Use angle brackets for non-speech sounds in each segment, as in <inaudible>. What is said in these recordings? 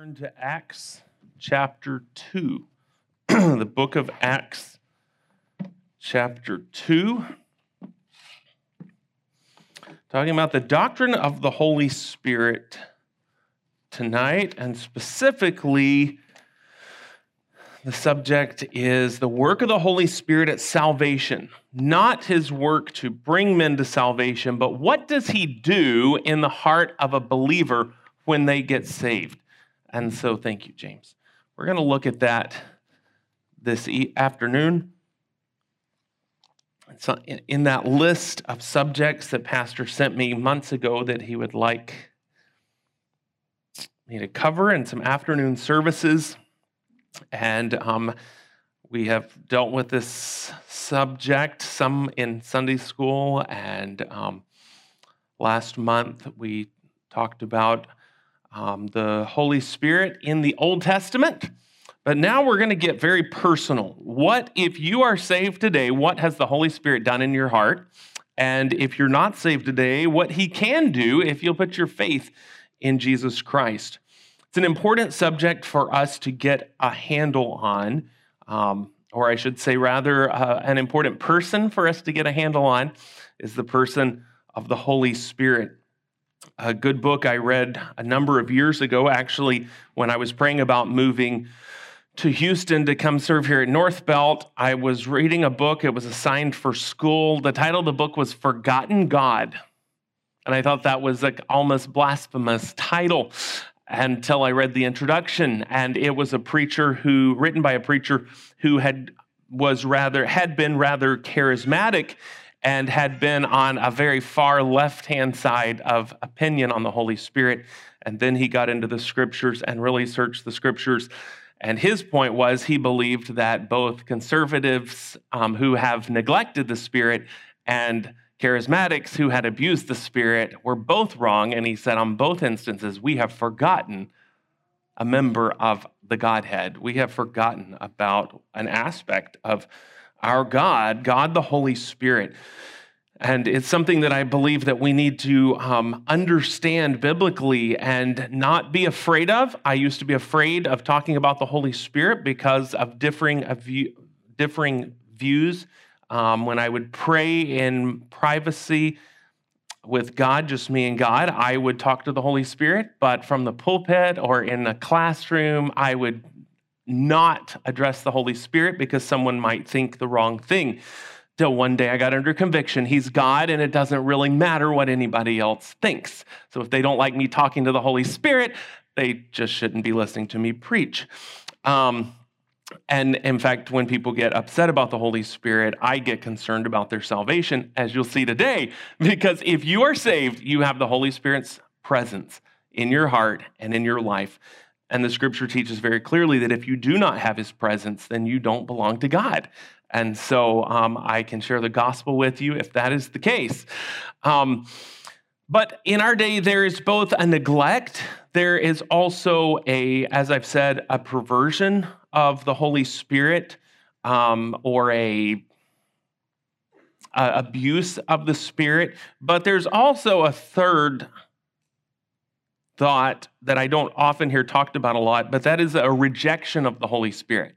Turn to Acts chapter 2. <clears throat> the book of Acts chapter 2. Talking about the doctrine of the Holy Spirit tonight, and specifically, the subject is the work of the Holy Spirit at salvation, not his work to bring men to salvation, but what does he do in the heart of a believer when they get saved? And so, thank you, James. We're going to look at that this e- afternoon. So in that list of subjects that Pastor sent me months ago that he would like me to cover in some afternoon services, and um, we have dealt with this subject some in Sunday school, and um, last month we talked about um, the Holy Spirit in the Old Testament. But now we're going to get very personal. What, if you are saved today, what has the Holy Spirit done in your heart? And if you're not saved today, what He can do if you'll put your faith in Jesus Christ. It's an important subject for us to get a handle on, um, or I should say, rather, uh, an important person for us to get a handle on is the person of the Holy Spirit a good book I read a number of years ago, actually, when I was praying about moving to Houston to come serve here at North Belt. I was reading a book, it was assigned for school. The title of the book was Forgotten God. And I thought that was like almost blasphemous title until I read the introduction. And it was a preacher who, written by a preacher who had was rather had been rather charismatic and had been on a very far left hand side of opinion on the Holy Spirit. And then he got into the scriptures and really searched the scriptures. And his point was he believed that both conservatives um, who have neglected the Spirit and charismatics who had abused the Spirit were both wrong. And he said, on both instances, we have forgotten a member of the Godhead. We have forgotten about an aspect of our God, God the Holy Spirit. And it's something that I believe that we need to um, understand biblically and not be afraid of. I used to be afraid of talking about the Holy Spirit because of differing, of view, differing views. Um, when I would pray in privacy with God, just me and God, I would talk to the Holy Spirit. But from the pulpit or in a classroom, I would not address the Holy Spirit because someone might think the wrong thing. Till one day I got under conviction. He's God, and it doesn't really matter what anybody else thinks. So if they don't like me talking to the Holy Spirit, they just shouldn't be listening to me preach. Um, and in fact, when people get upset about the Holy Spirit, I get concerned about their salvation, as you'll see today, <laughs> because if you are saved, you have the Holy Spirit's presence in your heart and in your life. And the scripture teaches very clearly that if you do not have his presence, then you don't belong to God. And so um, I can share the gospel with you if that is the case. Um, but in our day, there is both a neglect, there is also a, as I've said, a perversion of the Holy Spirit um, or a abuse of the Spirit. But there's also a third thought that I don't often hear talked about a lot, but that is a rejection of the Holy Spirit.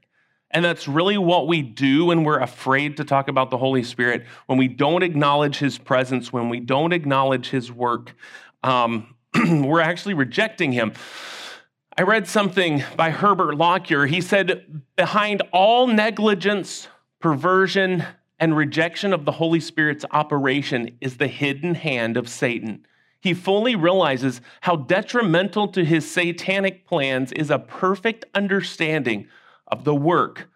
And that's really what we do when we're afraid to talk about the Holy Spirit, when we don't acknowledge His presence, when we don't acknowledge His work. Um, <clears throat> we're actually rejecting Him. I read something by Herbert Lockyer. He said, Behind all negligence, perversion, and rejection of the Holy Spirit's operation is the hidden hand of Satan he fully realizes how detrimental to his satanic plans is a perfect understanding of the work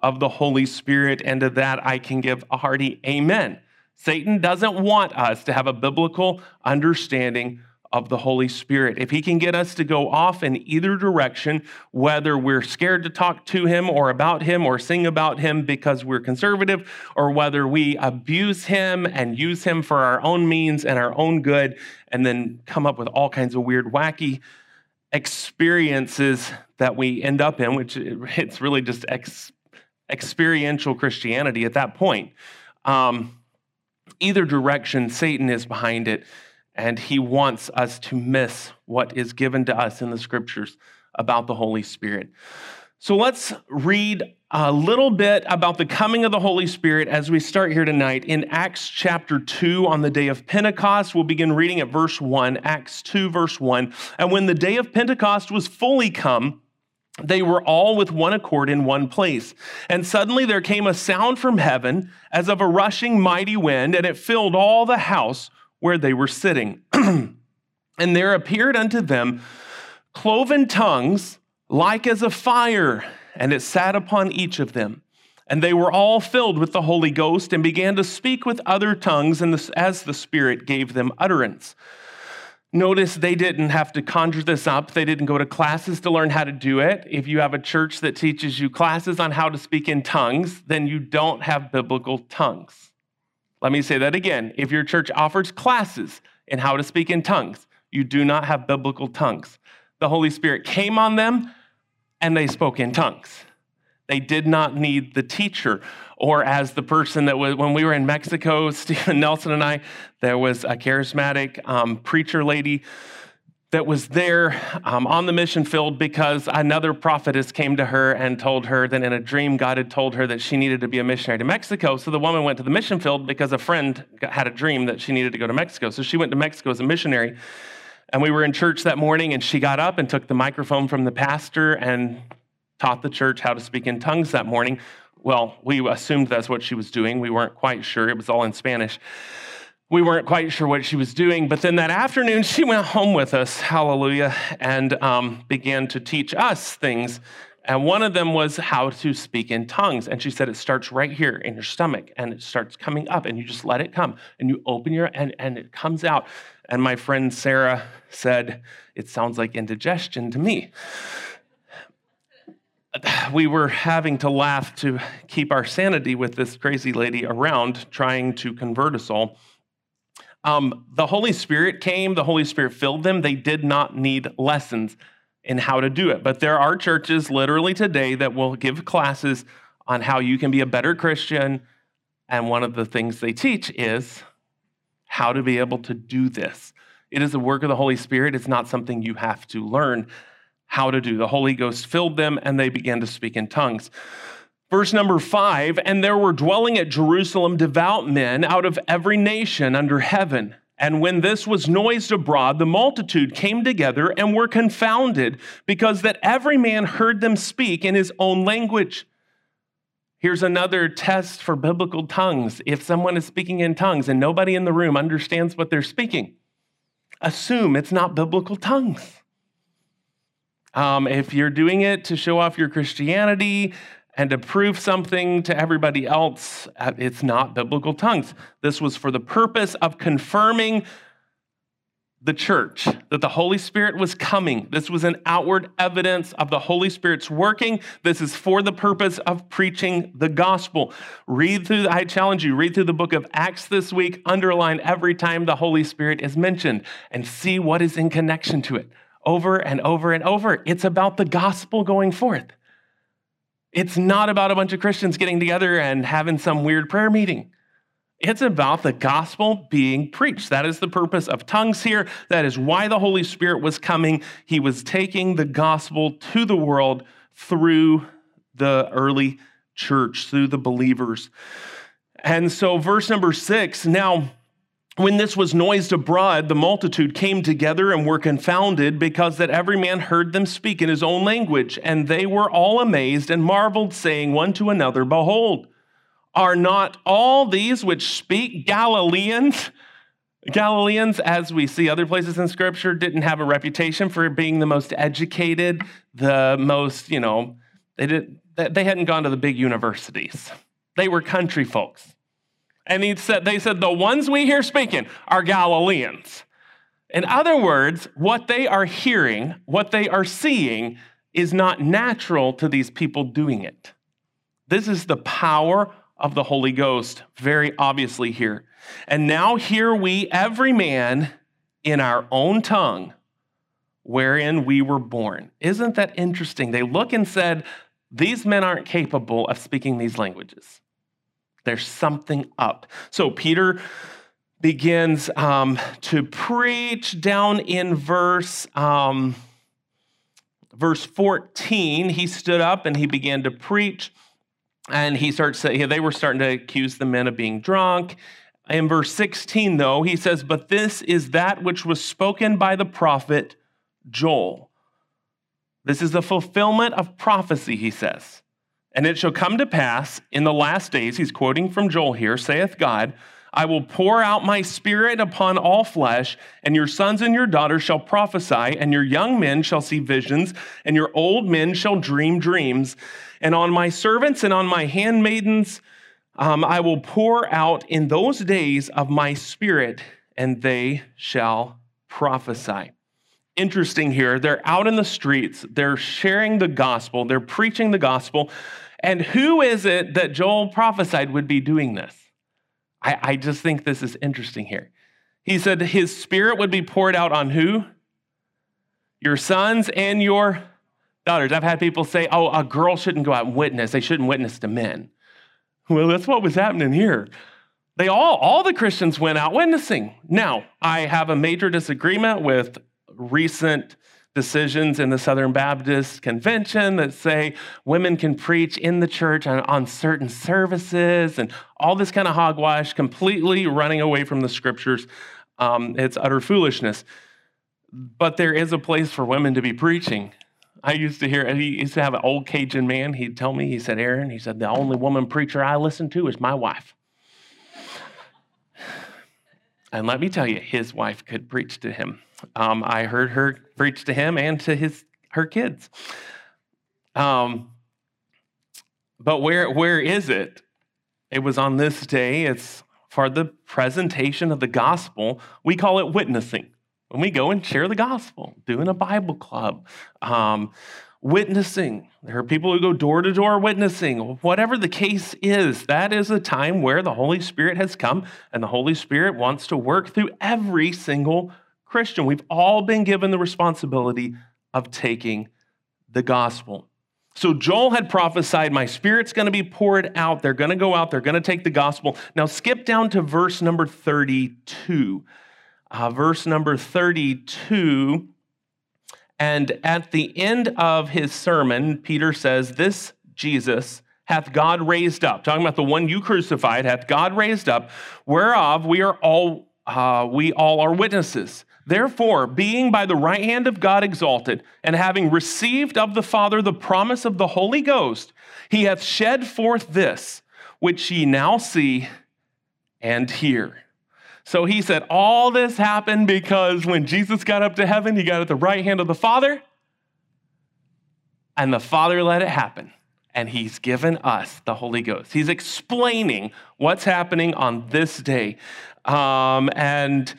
of the Holy Spirit. And to that, I can give a hearty amen. Satan doesn't want us to have a biblical understanding of the Holy Spirit. If He can get us to go off in either direction, whether we're scared to talk to Him or about Him or sing about Him because we're conservative, or whether we abuse Him and use Him for our own means and our own good, and then come up with all kinds of weird, wacky experiences that we end up in, which it's really just ex- experiential Christianity at that point. Um, either direction, Satan is behind it and he wants us to miss what is given to us in the scriptures about the Holy Spirit. So let's read a little bit about the coming of the Holy Spirit as we start here tonight in Acts chapter 2 on the day of Pentecost. We'll begin reading at verse 1, Acts 2, verse 1. And when the day of Pentecost was fully come, they were all with one accord in one place. And suddenly there came a sound from heaven as of a rushing mighty wind, and it filled all the house where they were sitting. <clears throat> and there appeared unto them cloven tongues like as a fire, and it sat upon each of them. And they were all filled with the Holy Ghost and began to speak with other tongues as the Spirit gave them utterance. Notice they didn't have to conjure this up. They didn't go to classes to learn how to do it. If you have a church that teaches you classes on how to speak in tongues, then you don't have biblical tongues. Let me say that again. If your church offers classes in how to speak in tongues, you do not have biblical tongues. The Holy Spirit came on them and they spoke in tongues. They did not need the teacher or as the person that was, when we were in Mexico, <laughs> Stephen Nelson and I, there was a charismatic um, preacher lady that was there um, on the mission field because another prophetess came to her and told her that in a dream God had told her that she needed to be a missionary to Mexico. So the woman went to the mission field because a friend had a dream that she needed to go to Mexico. So she went to Mexico as a missionary. And we were in church that morning, and she got up and took the microphone from the pastor and taught the church how to speak in tongues that morning. Well, we assumed that's what she was doing. We weren't quite sure. It was all in Spanish. We weren't quite sure what she was doing. But then that afternoon, she went home with us, hallelujah, and um, began to teach us things. And one of them was how to speak in tongues. And she said it starts right here in your stomach and it starts coming up, and you just let it come. And you open your, and, and it comes out. And my friend Sarah said, It sounds like indigestion to me we were having to laugh to keep our sanity with this crazy lady around trying to convert us all. Um, the Holy Spirit came, the Holy Spirit filled them. They did not need lessons in how to do it. But there are churches literally today that will give classes on how you can be a better Christian. And one of the things they teach is how to be able to do this. It is a work of the Holy Spirit, it's not something you have to learn how to do. The Holy Ghost filled them and they began to speak in tongues. Verse number five, and there were dwelling at Jerusalem devout men out of every nation under heaven. And when this was noised abroad, the multitude came together and were confounded, because that every man heard them speak in his own language. Here's another test for biblical tongues. If someone is speaking in tongues and nobody in the room understands what they're speaking, assume it's not biblical tongues. Um, if you're doing it to show off your Christianity and to prove something to everybody else, uh, it's not biblical tongues. This was for the purpose of confirming the church that the Holy Spirit was coming. This was an outward evidence of the Holy Spirit's working. This is for the purpose of preaching the gospel. Read through, I challenge you, read through the book of Acts this week, underline every time the Holy Spirit is mentioned, and see what is in connection to it over and over and over. It's about the gospel going forth. It's not about a bunch of Christians getting together and having some weird prayer meeting. It's about the gospel being preached. That is the purpose of tongues here. That is why the Holy Spirit was coming. He was taking the gospel to the world through the early church, through the believers. And so, verse number six now, when this was noised abroad, the multitude came together and were confounded because that every man heard them speak in his own language. And they were all amazed and marveled, saying one to another, Behold, are not all these which speak Galileans? Galileans, as we see other places in scripture, didn't have a reputation for being the most educated, the most, you know, they, didn't. they hadn't gone to the big universities. They were country folks. And he said, they said, the ones we hear speaking are Galileans. In other words, what they are hearing, what they are seeing, is not natural to these people doing it. This is the power of the Holy Ghost, very obviously here. And now hear we, every man, in our own tongue, wherein we were born. Isn't that interesting? They look and said, These men aren't capable of speaking these languages. There's something up. So Peter begins um, to preach down in verse um, verse 14, he stood up and he began to preach. And he starts saying, they were starting to accuse the men of being drunk. In verse 16, though, he says, But this is that which was spoken by the prophet Joel. This is the fulfillment of prophecy, he says. And it shall come to pass in the last days, he's quoting from Joel here, saith God, I will pour out my spirit upon all flesh, and your sons and your daughters shall prophesy, and your young men shall see visions, and your old men shall dream dreams. And on my servants and on my handmaidens um, I will pour out in those days of my spirit, and they shall prophesy. Interesting here, they're out in the streets, they're sharing the gospel, they're preaching the gospel. And who is it that Joel prophesied would be doing this? I, I just think this is interesting here. He said his spirit would be poured out on who? Your sons and your daughters. I've had people say, oh, a girl shouldn't go out and witness. They shouldn't witness to men. Well, that's what was happening here. They all, all the Christians went out witnessing. Now, I have a major disagreement with recent decisions in the Southern Baptist Convention that say women can preach in the church on, on certain services and all this kind of hogwash, completely running away from the scriptures. Um, it's utter foolishness. But there is a place for women to be preaching. I used to hear, he used to have an old Cajun man. He'd tell me, he said, Aaron, he said, the only woman preacher I listen to is my wife. And let me tell you, his wife could preach to him. Um, I heard her preach to him and to his her kids. Um, but where where is it? It was on this day. It's for the presentation of the gospel. We call it witnessing. When we go and share the gospel, doing a Bible club, um, witnessing. There are people who go door to door witnessing. Whatever the case is, that is a time where the Holy Spirit has come and the Holy Spirit wants to work through every single Christian. We've all been given the responsibility of taking the gospel. So Joel had prophesied, My spirit's going to be poured out. They're going to go out, they're going to take the gospel. Now skip down to verse number 32. Uh, verse number 32 and at the end of his sermon, Peter says, This Jesus hath God raised up, talking about the one you crucified, hath God raised up, whereof we are all uh, we all are witnesses. Therefore, being by the right hand of God exalted, and having received of the Father the promise of the Holy Ghost, he hath shed forth this, which ye now see and hear. So he said, All this happened because when Jesus got up to heaven, he got at the right hand of the Father, and the Father let it happen. And he's given us the Holy Ghost. He's explaining what's happening on this day. Um, and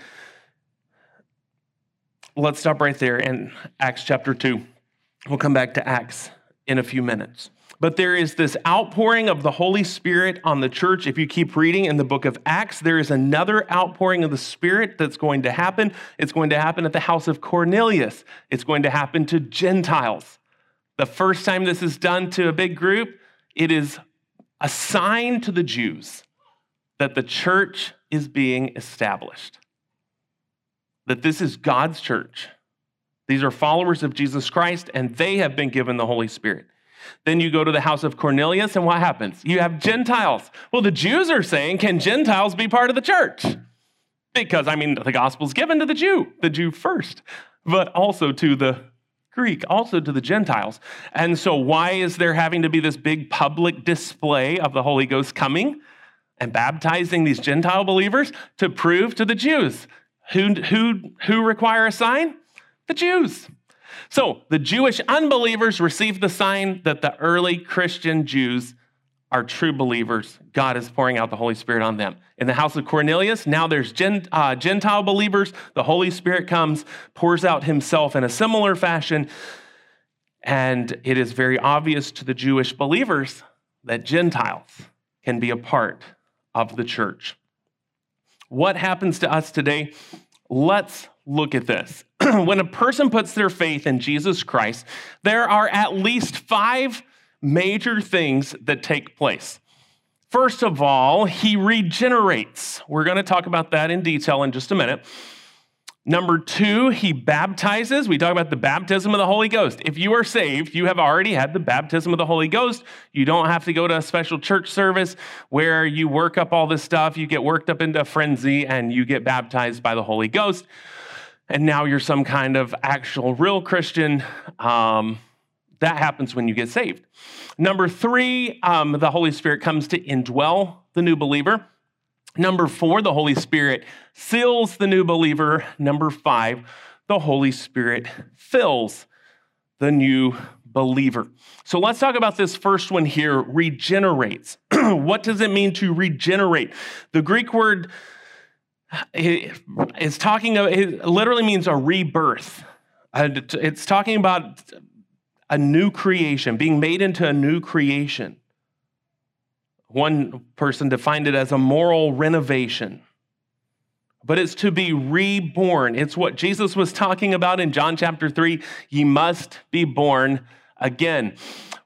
let's stop right there in Acts chapter 2. We'll come back to Acts in a few minutes. But there is this outpouring of the Holy Spirit on the church. If you keep reading in the book of Acts, there is another outpouring of the Spirit that's going to happen. It's going to happen at the house of Cornelius, it's going to happen to Gentiles. The first time this is done to a big group, it is a sign to the Jews that the church is being established, that this is God's church. These are followers of Jesus Christ, and they have been given the Holy Spirit. Then you go to the house of Cornelius, and what happens? You have Gentiles. Well, the Jews are saying, can Gentiles be part of the church? Because, I mean, the gospel's given to the Jew, the Jew first, but also to the Greek, also to the Gentiles. And so, why is there having to be this big public display of the Holy Ghost coming and baptizing these Gentile believers to prove to the Jews who, who, who require a sign? The Jews. So the Jewish unbelievers received the sign that the early Christian Jews are true believers. God is pouring out the Holy Spirit on them. In the house of Cornelius, now there's uh, Gentile believers. The Holy Spirit comes, pours out himself in a similar fashion. And it is very obvious to the Jewish believers that Gentiles can be a part of the church. What happens to us today? Let's look at this. <clears throat> when a person puts their faith in Jesus Christ, there are at least five major things that take place. First of all, he regenerates. We're going to talk about that in detail in just a minute. Number two, he baptizes. We talk about the baptism of the Holy Ghost. If you are saved, you have already had the baptism of the Holy Ghost. You don't have to go to a special church service where you work up all this stuff. You get worked up into a frenzy and you get baptized by the Holy Ghost. And now you're some kind of actual real Christian. Um, that happens when you get saved. Number three, um, the Holy Spirit comes to indwell the new believer. Number four, the Holy Spirit seals the new believer. Number five, the Holy Spirit fills the new believer. So let's talk about this first one here regenerates. <clears throat> what does it mean to regenerate? The Greek word eh, is talking, it literally means a rebirth. It's talking about a new creation, being made into a new creation. One person defined it as a moral renovation, but it's to be reborn. It's what Jesus was talking about in John chapter 3. Ye must be born again.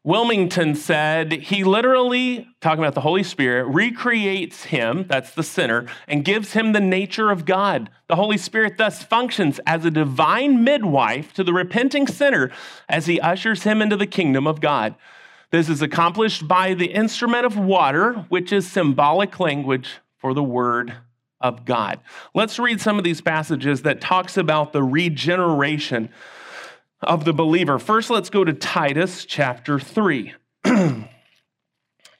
Willmington said he literally, talking about the Holy Spirit, recreates him, that's the sinner, and gives him the nature of God. The Holy Spirit thus functions as a divine midwife to the repenting sinner as he ushers him into the kingdom of God. This is accomplished by the instrument of water, which is symbolic language for the word of God. Let's read some of these passages that talks about the regeneration of the believer. First, let's go to Titus chapter 3. <clears throat>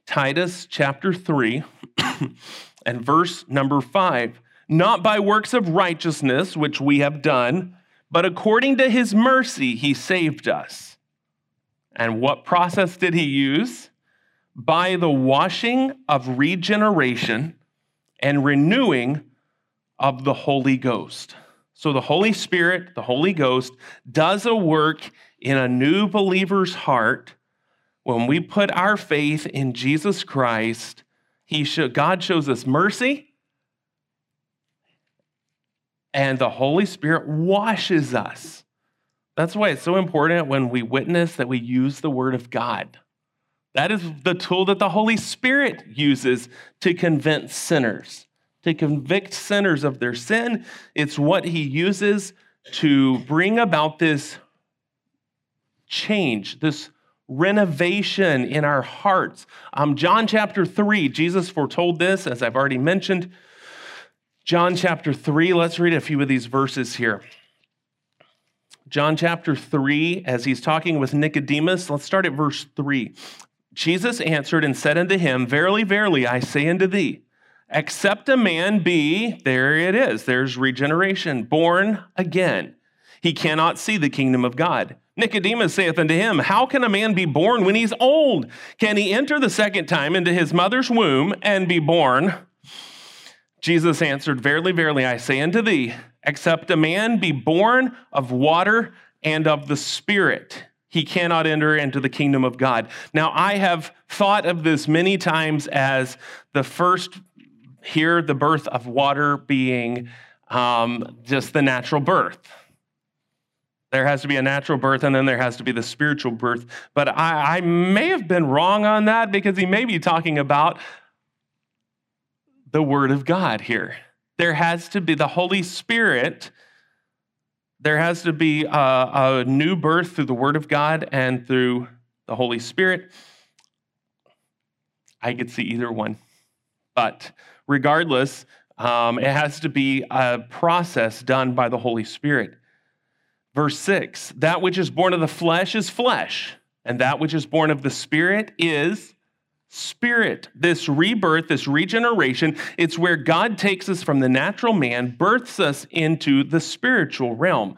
Titus chapter 3 <clears throat> and verse number 5. Not by works of righteousness which we have done, but according to his mercy he saved us and what process did he use? By the washing of regeneration and renewing of the Holy Ghost. So the Holy Spirit, the Holy Ghost, does a work in a new believer's heart when we put our faith in Jesus Christ. He should, God shows us mercy, and the Holy Spirit washes us. That's why it's so important when we witness that we use the word of God. That is the tool that the Holy Spirit uses to convince sinners, to convict sinners of their sin. It's what he uses to bring about this change, this renovation in our hearts. Um, John chapter 3, Jesus foretold this, as I've already mentioned. John chapter 3, let's read a few of these verses here. John chapter 3, as he's talking with Nicodemus, let's start at verse 3. Jesus answered and said unto him, Verily, verily, I say unto thee, except a man be, there it is, there's regeneration, born again, he cannot see the kingdom of God. Nicodemus saith unto him, How can a man be born when he's old? Can he enter the second time into his mother's womb and be born? Jesus answered, Verily, verily, I say unto thee, except a man be born of water and of the Spirit, he cannot enter into the kingdom of God. Now, I have thought of this many times as the first here, the birth of water being um, just the natural birth. There has to be a natural birth, and then there has to be the spiritual birth. But I, I may have been wrong on that because he may be talking about the Word of God here. There has to be the Holy Spirit. There has to be a, a new birth through the Word of God and through the Holy Spirit. I could see either one. But regardless, um, it has to be a process done by the Holy Spirit. Verse 6 That which is born of the flesh is flesh, and that which is born of the Spirit is spirit. This rebirth, this regeneration, it's where God takes us from the natural man, births us into the spiritual realm.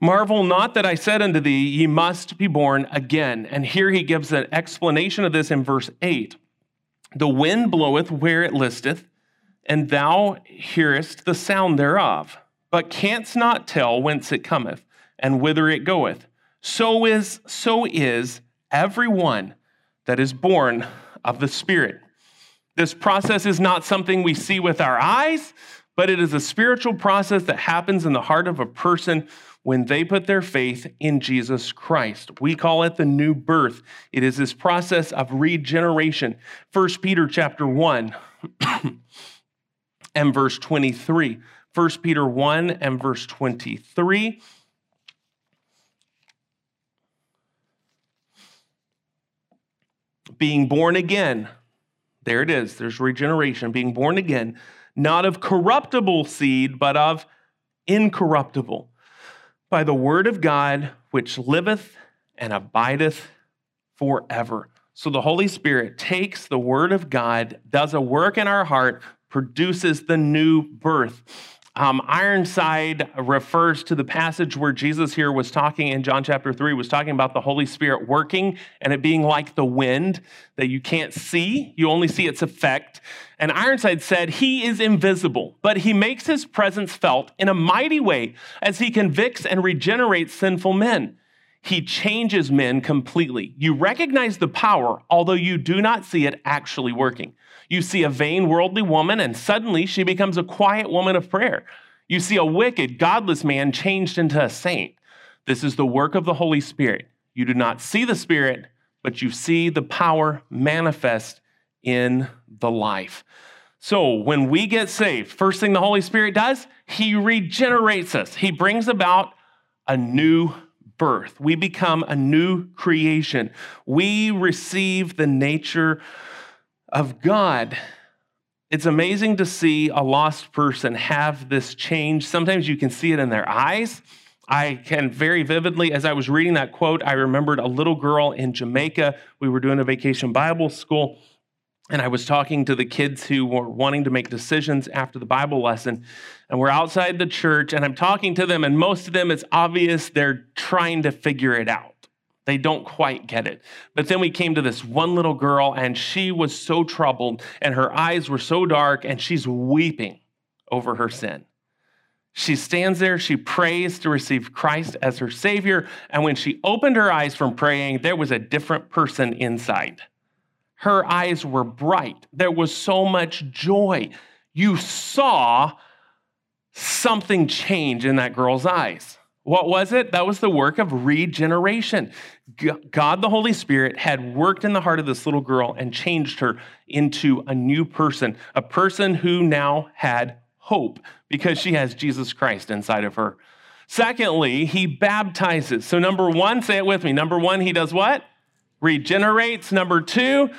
Marvel not that I said unto thee, ye must be born again. And here he gives an explanation of this in verse 8. The wind bloweth where it listeth, and thou hearest the sound thereof, but canst not tell whence it cometh and whither it goeth. So is so is every one that is born of the Spirit. This process is not something we see with our eyes, but it is a spiritual process that happens in the heart of a person when they put their faith in Jesus Christ. We call it the new birth. It is this process of regeneration. 1 Peter chapter 1 <clears throat> and verse 23. 1 Peter 1 and verse 23. Being born again, there it is, there's regeneration, being born again, not of corruptible seed, but of incorruptible, by the word of God, which liveth and abideth forever. So the Holy Spirit takes the word of God, does a work in our heart, produces the new birth. Um, Ironside refers to the passage where Jesus here was talking in John chapter 3, was talking about the Holy Spirit working and it being like the wind that you can't see, you only see its effect. And Ironside said, He is invisible, but He makes His presence felt in a mighty way as He convicts and regenerates sinful men. He changes men completely. You recognize the power, although you do not see it actually working. You see a vain, worldly woman, and suddenly she becomes a quiet woman of prayer. You see a wicked, godless man changed into a saint. This is the work of the Holy Spirit. You do not see the Spirit, but you see the power manifest in the life. So when we get saved, first thing the Holy Spirit does, He regenerates us. He brings about a new birth. We become a new creation. We receive the nature of God. It's amazing to see a lost person have this change. Sometimes you can see it in their eyes. I can very vividly, as I was reading that quote, I remembered a little girl in Jamaica. We were doing a vacation Bible school, and I was talking to the kids who were wanting to make decisions after the Bible lesson. And we're outside the church, and I'm talking to them, and most of them, it's obvious they're trying to figure it out. They don't quite get it. But then we came to this one little girl, and she was so troubled, and her eyes were so dark, and she's weeping over her sin. She stands there, she prays to receive Christ as her Savior, and when she opened her eyes from praying, there was a different person inside. Her eyes were bright. There was so much joy. You saw something change in that girl's eyes. What was it? That was the work of regeneration. God, the Holy Spirit, had worked in the heart of this little girl and changed her into a new person, a person who now had hope because she has Jesus Christ inside of her. Secondly, he baptizes. So, number one, say it with me. Number one, he does what? Regenerates. Number two,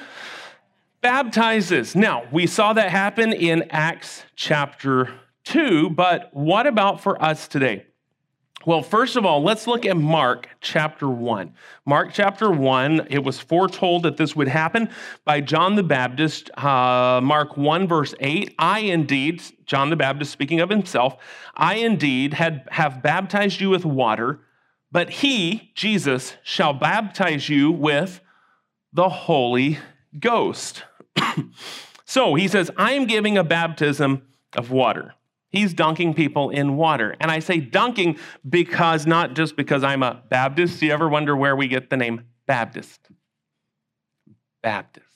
baptizes. Now, we saw that happen in Acts chapter 2, but what about for us today? Well, first of all, let's look at Mark chapter 1. Mark chapter 1, it was foretold that this would happen by John the Baptist. Uh, Mark 1, verse 8 I indeed, John the Baptist speaking of himself, I indeed had, have baptized you with water, but he, Jesus, shall baptize you with the Holy Ghost. <clears throat> so he says, I am giving a baptism of water. He's dunking people in water. And I say dunking because not just because I'm a Baptist. Do you ever wonder where we get the name Baptist? Baptist.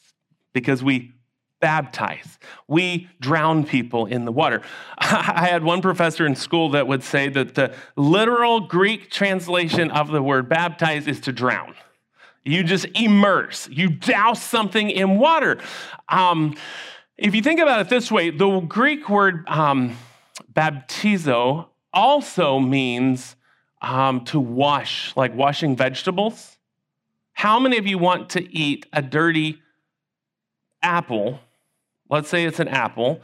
Because we baptize. We drown people in the water. <laughs> I had one professor in school that would say that the literal Greek translation of the word baptize is to drown. You just immerse, you douse something in water. Um, if you think about it this way, the Greek word um, baptizo also means um, to wash, like washing vegetables. How many of you want to eat a dirty apple? Let's say it's an apple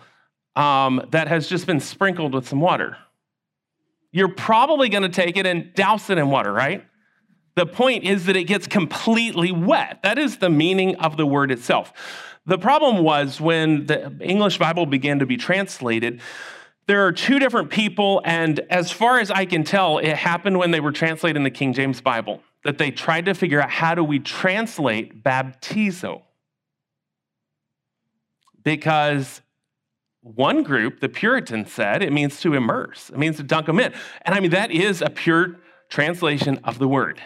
um, that has just been sprinkled with some water. You're probably going to take it and douse it in water, right? The point is that it gets completely wet. That is the meaning of the word itself. The problem was when the English Bible began to be translated, there are two different people, and as far as I can tell, it happened when they were translating the King James Bible, that they tried to figure out how do we translate baptizo. Because one group, the Puritans, said it means to immerse, it means to dunk them in. And I mean, that is a pure translation of the word.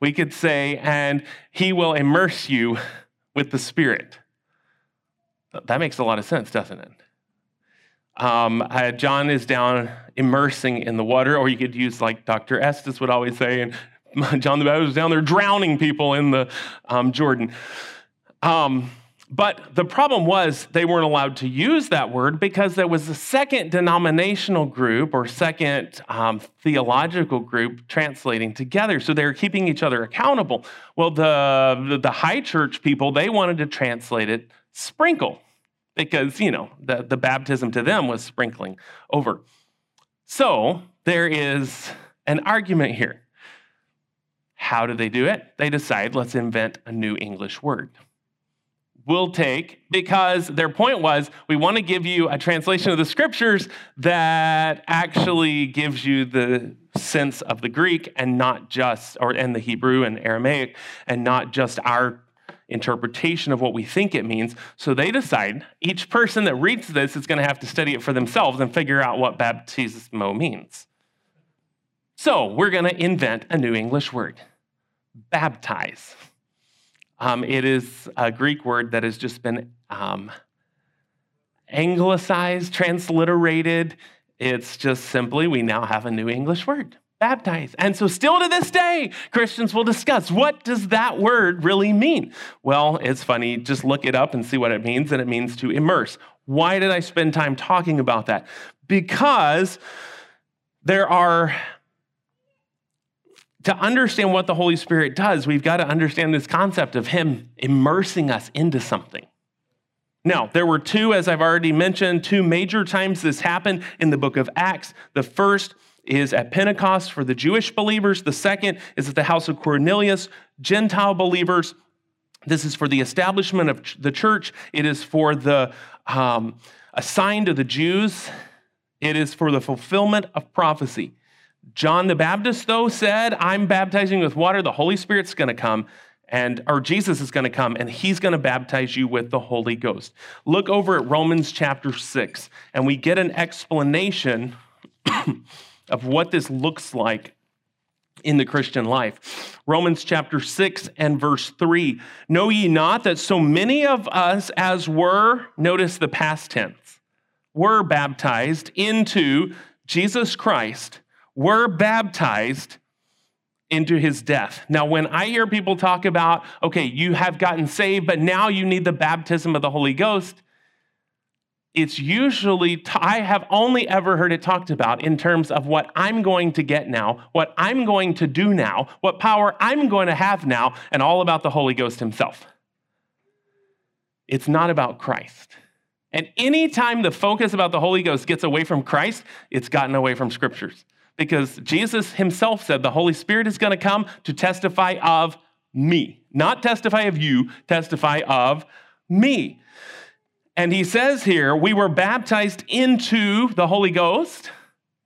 We could say, and he will immerse you with the Spirit. That makes a lot of sense, doesn't it? Um, uh, John is down immersing in the water, or you could use like Dr. Estes would always say, and <laughs> John the Baptist was down there drowning people in the um, Jordan. Um, But the problem was they weren't allowed to use that word because there was a second denominational group or second um, theological group translating together. So they were keeping each other accountable. Well, the, the, the high church people, they wanted to translate it sprinkle because, you know, the, the baptism to them was sprinkling over. So there is an argument here. How do they do it? They decide, let's invent a new English word We'll take because their point was we want to give you a translation of the scriptures that actually gives you the sense of the Greek and not just or and the Hebrew and Aramaic and not just our interpretation of what we think it means. So they decide each person that reads this is going to have to study it for themselves and figure out what baptismo means. So we're going to invent a new English word baptize. Um, it is a Greek word that has just been um, anglicized, transliterated. It's just simply, we now have a new English word baptize. And so, still to this day, Christians will discuss what does that word really mean? Well, it's funny. Just look it up and see what it means, and it means to immerse. Why did I spend time talking about that? Because there are to understand what the Holy Spirit does, we've got to understand this concept of Him immersing us into something. Now, there were two, as I've already mentioned, two major times this happened in the book of Acts. The first is at Pentecost for the Jewish believers, the second is at the house of Cornelius, Gentile believers. This is for the establishment of the church, it is for the um, assigned to the Jews, it is for the fulfillment of prophecy. John the Baptist, though, said, I'm baptizing with water, the Holy Spirit's going to come, and or Jesus is going to come, and he's going to baptize you with the Holy Ghost. Look over at Romans chapter 6, and we get an explanation of what this looks like in the Christian life. Romans chapter 6 and verse 3. Know ye not that so many of us as were, notice the past tense, were baptized into Jesus Christ were baptized into his death. Now, when I hear people talk about, okay, you have gotten saved, but now you need the baptism of the Holy Ghost, it's usually, t- I have only ever heard it talked about in terms of what I'm going to get now, what I'm going to do now, what power I'm going to have now, and all about the Holy Ghost himself. It's not about Christ. And anytime the focus about the Holy Ghost gets away from Christ, it's gotten away from scriptures because Jesus himself said the Holy Spirit is going to come to testify of me, not testify of you, testify of me. And he says here, we were baptized into the Holy Ghost.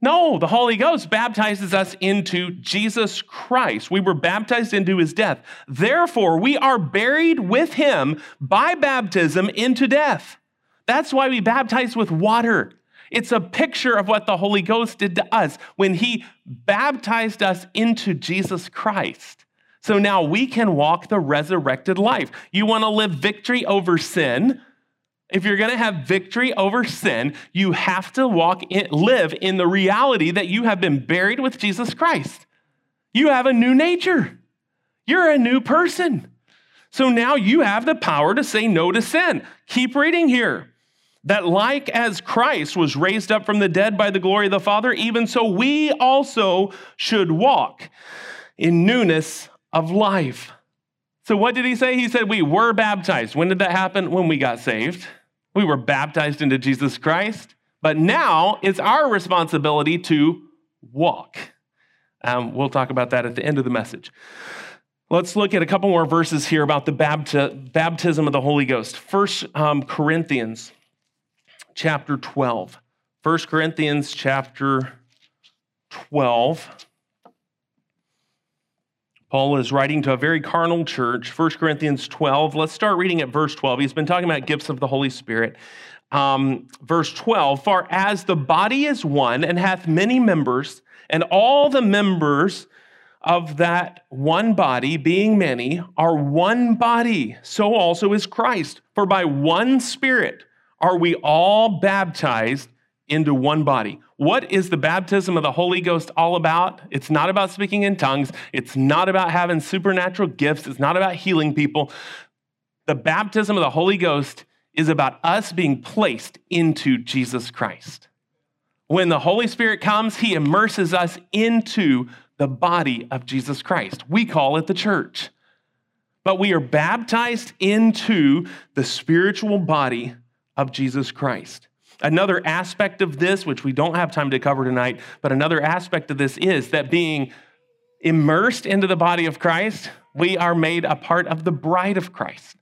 No, the Holy Ghost baptizes us into Jesus Christ. We were baptized into his death. Therefore, we are buried with him by baptism into death. That's why we baptize with water. It's a picture of what the Holy Ghost did to us when he baptized us into Jesus Christ. So now we can walk the resurrected life. You want to live victory over sin? If you're going to have victory over sin, you have to walk in, live in the reality that you have been buried with Jesus Christ. You have a new nature. You're a new person. So now you have the power to say no to sin. Keep reading here that like as Christ was raised up from the dead by the glory of the Father, even so we also should walk in newness of life. So, what did he say? He said, We were baptized. When did that happen? When we got saved. We were baptized into Jesus Christ. But now it's our responsibility to walk. Um, we'll talk about that at the end of the message. Let's look at a couple more verses here about the bapti- baptism of the Holy Ghost. First um, Corinthians chapter 12. 1 Corinthians chapter 12. Paul is writing to a very carnal church, 1 Corinthians 12. Let's start reading at verse 12. He's been talking about gifts of the Holy Spirit. Um, verse 12 For as the body is one and hath many members, and all the members of that one body, being many, are one body, so also is Christ. For by one Spirit are we all baptized into one body. What is the baptism of the Holy Ghost all about? It's not about speaking in tongues. It's not about having supernatural gifts. It's not about healing people. The baptism of the Holy Ghost is about us being placed into Jesus Christ. When the Holy Spirit comes, he immerses us into the body of Jesus Christ. We call it the church. But we are baptized into the spiritual body of Jesus Christ. Another aspect of this, which we don't have time to cover tonight, but another aspect of this is that being immersed into the body of Christ, we are made a part of the bride of Christ,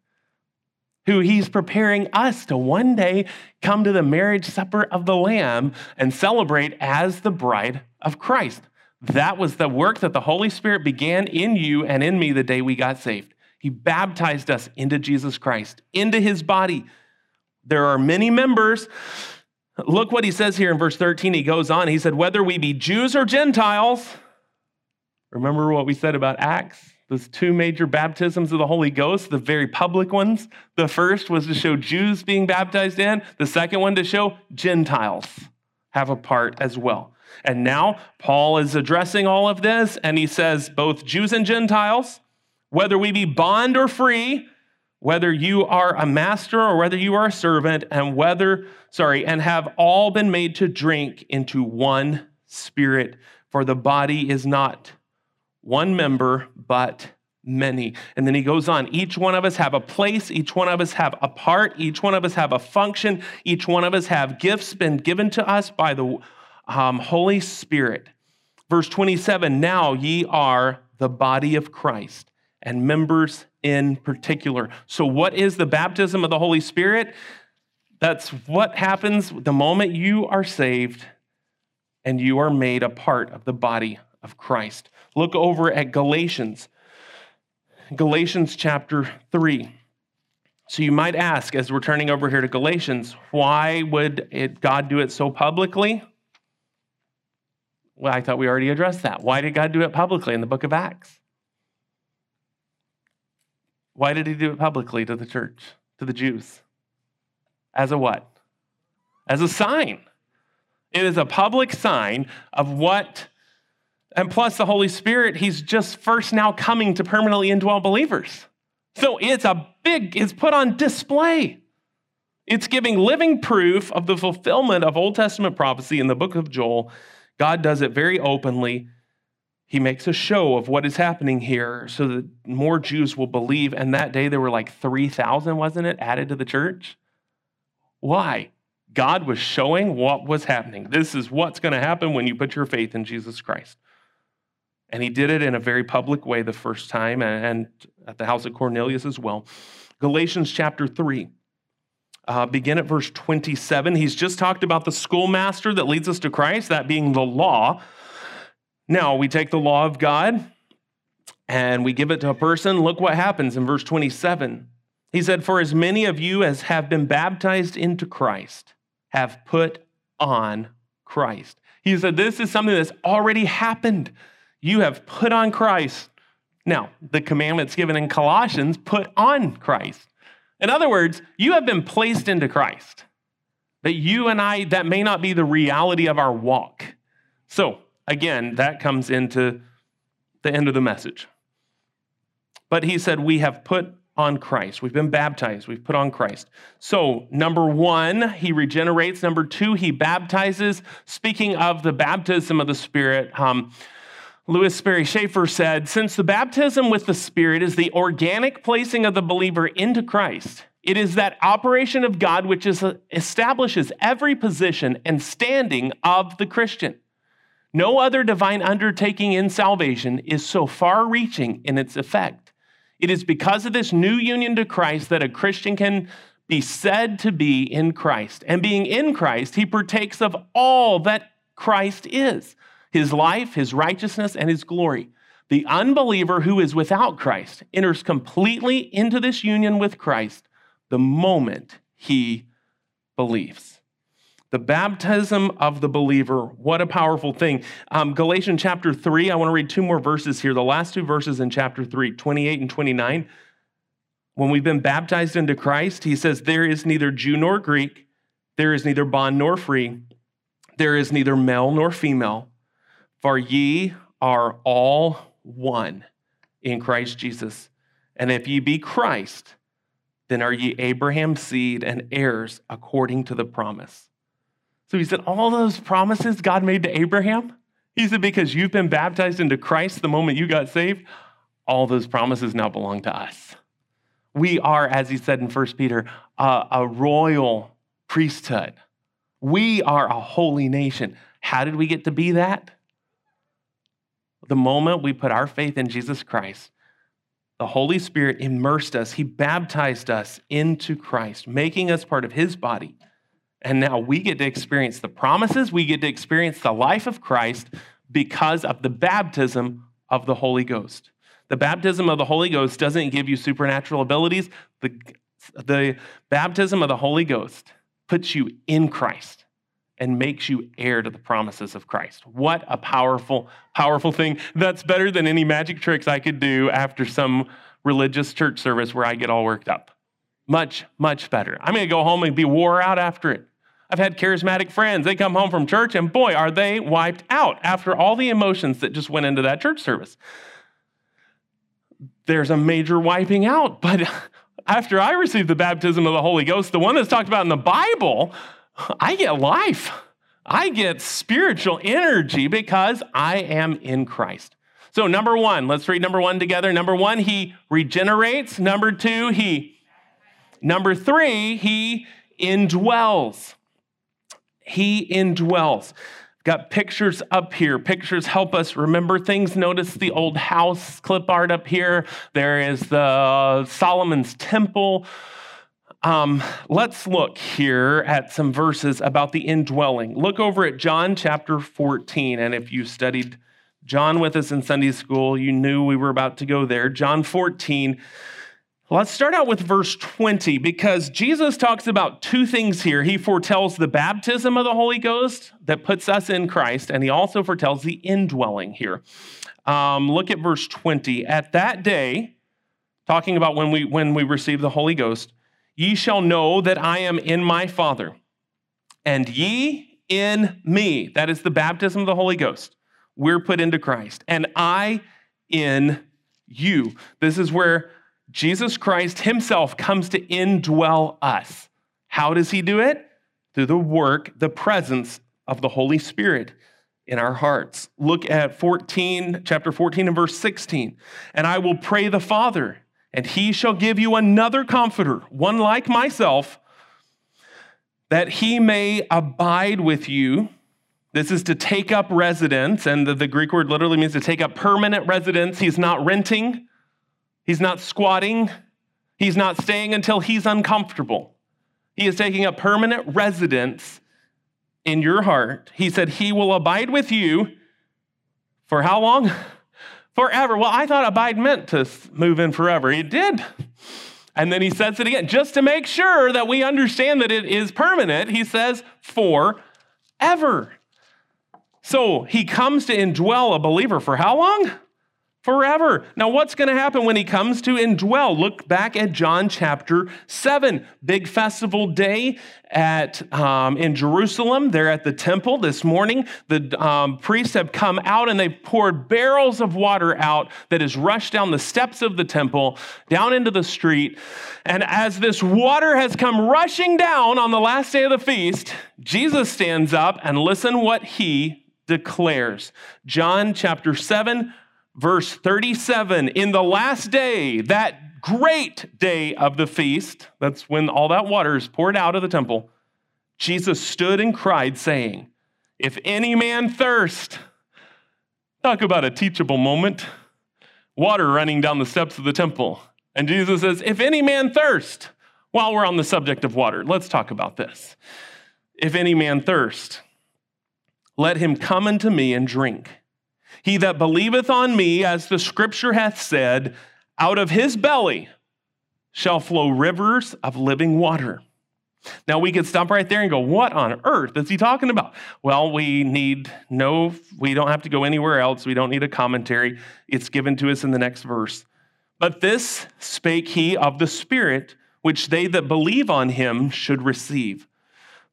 who he's preparing us to one day come to the marriage supper of the Lamb and celebrate as the bride of Christ. That was the work that the Holy Spirit began in you and in me the day we got saved. He baptized us into Jesus Christ, into his body there are many members. Look what he says here in verse 13. He goes on. He said, Whether we be Jews or Gentiles, remember what we said about Acts? Those two major baptisms of the Holy Ghost, the very public ones. The first was to show Jews being baptized in, the second one to show Gentiles have a part as well. And now Paul is addressing all of this, and he says, Both Jews and Gentiles, whether we be bond or free, whether you are a master or whether you are a servant, and whether, sorry, and have all been made to drink into one spirit. For the body is not one member, but many. And then he goes on each one of us have a place, each one of us have a part, each one of us have a function, each one of us have gifts been given to us by the um, Holy Spirit. Verse 27 Now ye are the body of Christ and members in particular. So, what is the baptism of the Holy Spirit? That's what happens the moment you are saved and you are made a part of the body of Christ. Look over at Galatians, Galatians chapter 3. So you might ask, as we're turning over here to Galatians, why would it, God do it so publicly? Well, I thought we already addressed that. Why did God do it publicly in the book of Acts? Why did he do it publicly to the church, to the Jews? As a what? As a sign. It is a public sign of what, and plus the Holy Spirit, he's just first now coming to permanently indwell believers. So it's a big, it's put on display. It's giving living proof of the fulfillment of Old Testament prophecy in the book of Joel. God does it very openly he makes a show of what is happening here so that more Jews will believe. And that day there were like 3,000, wasn't it, added to the church? Why? God was showing what was happening. This is what's going to happen when you put your faith in Jesus Christ. And he did it in a very public way the first time and at the house of Cornelius as well. Galatians chapter 3. Uh, begin at verse 27. He's just talked about the schoolmaster that leads us to Christ, that being the law. Now, we take the law of God and we give it to a person. Look what happens in verse 27. He said, For as many of you as have been baptized into Christ have put on Christ. He said, This is something that's already happened. You have put on Christ. Now, the commandments given in Colossians put on Christ. In other words, you have been placed into Christ. But you and I, that may not be the reality of our walk. So, Again, that comes into the end of the message. But he said, We have put on Christ. We've been baptized. We've put on Christ. So, number one, he regenerates. Number two, he baptizes. Speaking of the baptism of the Spirit, um, Lewis Sperry Chafer said, Since the baptism with the Spirit is the organic placing of the believer into Christ, it is that operation of God which is, establishes every position and standing of the Christian. No other divine undertaking in salvation is so far reaching in its effect. It is because of this new union to Christ that a Christian can be said to be in Christ. And being in Christ, he partakes of all that Christ is his life, his righteousness, and his glory. The unbeliever who is without Christ enters completely into this union with Christ the moment he believes. The baptism of the believer, what a powerful thing. Um, Galatians chapter 3, I want to read two more verses here. The last two verses in chapter 3, 28 and 29. When we've been baptized into Christ, he says, There is neither Jew nor Greek, there is neither bond nor free, there is neither male nor female, for ye are all one in Christ Jesus. And if ye be Christ, then are ye Abraham's seed and heirs according to the promise. So he said, All those promises God made to Abraham, he said, because you've been baptized into Christ the moment you got saved, all those promises now belong to us. We are, as he said in 1 Peter, a, royal priesthood. We are a holy nation. How did we get to be that? The moment we put our faith in Jesus Christ, the Holy Spirit immersed us, He baptized us into Christ, making us part of His body. And now we get to experience the promises, we get to experience the life of Christ because of the baptism of the Holy Ghost. The baptism of the Holy Ghost doesn't give you supernatural abilities. The, the baptism of the Holy Ghost puts you in Christ and makes you heir to the promises of Christ. What a powerful, powerful thing. That's better than any magic tricks I could do after some religious church service where I get all worked up. Much, much better. I'm going to go home and be wore out after it. I've had charismatic friends. They come home from church and boy, are they wiped out after all the emotions that just went into that church service. There's a major wiping out. But <laughs> after I received the baptism of the Holy Ghost, the one that's talked about in the Bible, I get life. I get spiritual energy because I am in Christ. So, number one, let's read number one together. Number one, he regenerates. Number two, he, number three, he indwells. He indwells. Got pictures up here. Pictures help us remember things. Notice the old house clip art up here. There is the Solomon's temple. Um, let's look here at some verses about the indwelling. Look over at John chapter 14. And if you studied John with us in Sunday school, you knew we were about to go there. John 14. Let's start out with verse 20 because Jesus talks about two things here. He foretells the baptism of the Holy Ghost that puts us in Christ, and he also foretells the indwelling here. Um, look at verse 20. At that day, talking about when we when we receive the Holy Ghost, Ye shall know that I am in my Father, and ye in me. That is the baptism of the Holy Ghost. We're put into Christ, and I in you. This is where Jesus Christ himself comes to indwell us. How does he do it? Through the work, the presence of the Holy Spirit in our hearts. Look at 14, chapter 14 and verse 16. And I will pray the Father and he shall give you another comforter, one like myself, that he may abide with you. This is to take up residence, and the, the, Greek word literally means to take up permanent residence. He's not renting, he's not squatting, he's not staying until he's uncomfortable. He is taking a permanent residence in your heart. He said, He will abide with you for how long? <laughs> Forever. Well, I thought abide meant to move in forever. It did. And then he says it again, just to make sure that we understand that it is permanent. He says, forever. So he comes to indwell a believer for how long? Forever. Now, what's going to happen when he comes to indwell? Look back at John chapter 7, big festival day at um, in Jerusalem. They're at the temple this morning. The um, priests have come out and they've poured barrels of water out that has rushed down the steps of the temple, down into the street. And as this water has come rushing down on the last day of the feast, Jesus stands up and listen what he declares. John chapter 7, verse 37 In the last day, that great day of the feast, that's when all that water is poured out of the temple, Jesus stood and cried, saying, If any man thirst, talk about a teachable moment, water running down the steps of the temple. And Jesus says, If any man thirst, while we're on the subject of water, let's talk about this. If any man thirst, let him come unto me and drink. He that believeth on me, as the scripture hath said, out of his belly shall flow rivers of living water. Now we could stop right there and go, what on earth is he talking about? Well, we need no, we don't have to go anywhere else. We don't need a commentary. It's given to us in the next verse. But this spake he of the Spirit, which they that believe on him should receive.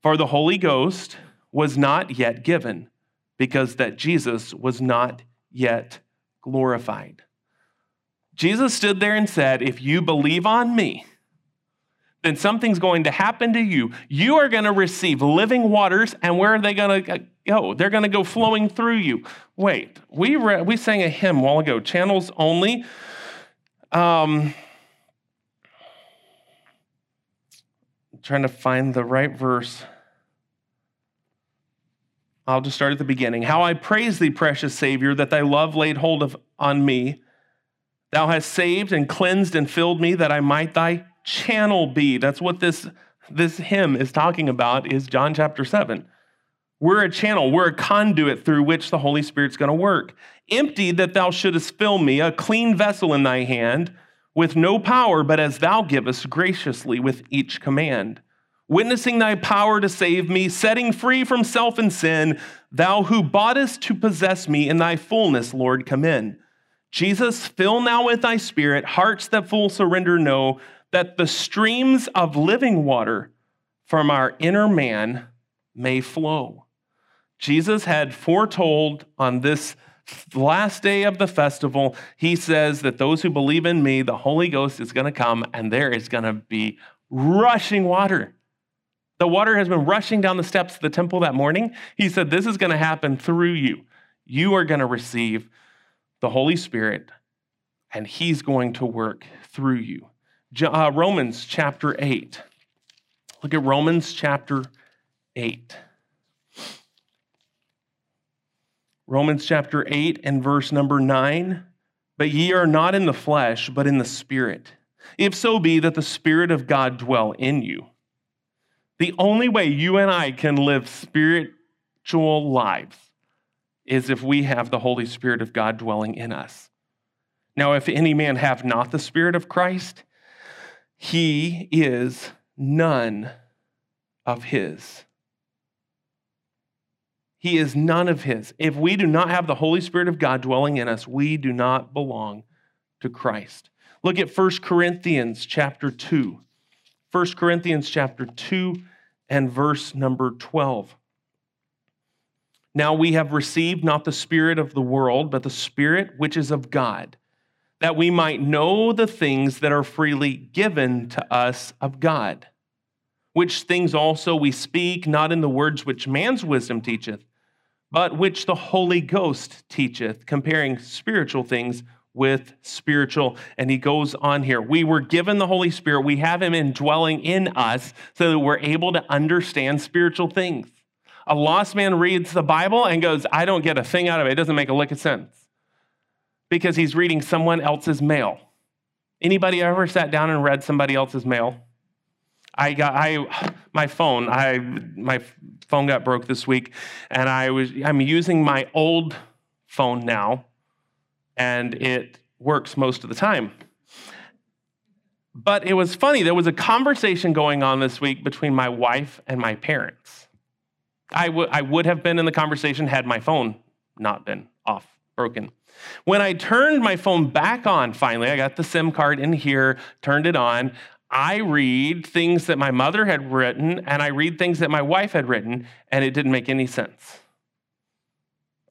For the Holy Ghost was not yet given because that Jesus was not yet glorified. Jesus stood there and said, If you believe on me, then something's going to happen to you. You are going to receive living waters, and where are they going to go? They're going to go flowing through you. Wait, we re- we sang a hymn a while ago, channels only. Um, trying to find the right verse. I'll just start at the beginning. How I praise thee, precious Savior, that thy love laid hold of on me. Thou hast saved and cleansed and filled me that I might thy channel be. That's what this, this hymn is talking about, is John chapter 7. We're a channel, we're a conduit through which the Holy Spirit's going to work. Empty that thou shouldest fill me, a clean vessel in thy hand, with no power, but as thou givest graciously with each command. Witnessing thy power to save me, setting free from self and sin, thou who boughtest to possess me in thy fullness, Lord, come in. Jesus, fill now with thy spirit hearts that full surrender know that the streams of living water from our inner man may flow. Jesus had foretold on this last day of the festival, he says that those who believe in me, the Holy Ghost is going to come and there is going to be rushing water. The water has been rushing down the steps of the temple that morning. He said, This is going to happen through you. You are going to receive the Holy Spirit, and He's going to work through you. Uh, Romans chapter 8. Look at Romans chapter 8. Romans chapter 8 and verse number 9. But ye are not in the flesh, but in the Spirit. If so be that the Spirit of God dwell in you. The only way you and I can live spiritual lives is if we have the Holy Spirit of God dwelling in us. Now, if any man have not the Spirit of Christ, he is none of his. He is none of his. If we do not have the Holy Spirit of God dwelling in us, we do not belong to Christ. Look at 1 Corinthians chapter 2. 1 Corinthians chapter 2 and verse number 12. Now we have received not the Spirit of the world, but the Spirit which is of God, that we might know the things that are freely given to us of God. Which things also we speak, not in the words which man's wisdom teacheth but which the Holy Ghost teacheth, comparing spiritual things with spiritual. And he goes on here. We were given the Holy Spirit, we have him indwelling in us so that we're able to understand spiritual things. A lost man reads the Bible and goes, I don't get a thing out of it. It doesn't make a lick of sense because he's reading someone else's mail. Anybody ever sat down and read somebody else's mail? I got I my phone. I my phone got broke this week, and I was I'm using my old phone now, and it works most of the time. But it was funny. There was a conversation going on this week between my wife and my parents. I, w- I would have been in the conversation had my phone not been off, broken. When I turned my phone back on, finally, I got the SIM card in here, turned it on. I read things that my mother had written and I read things that my wife had written, and it didn't make any sense.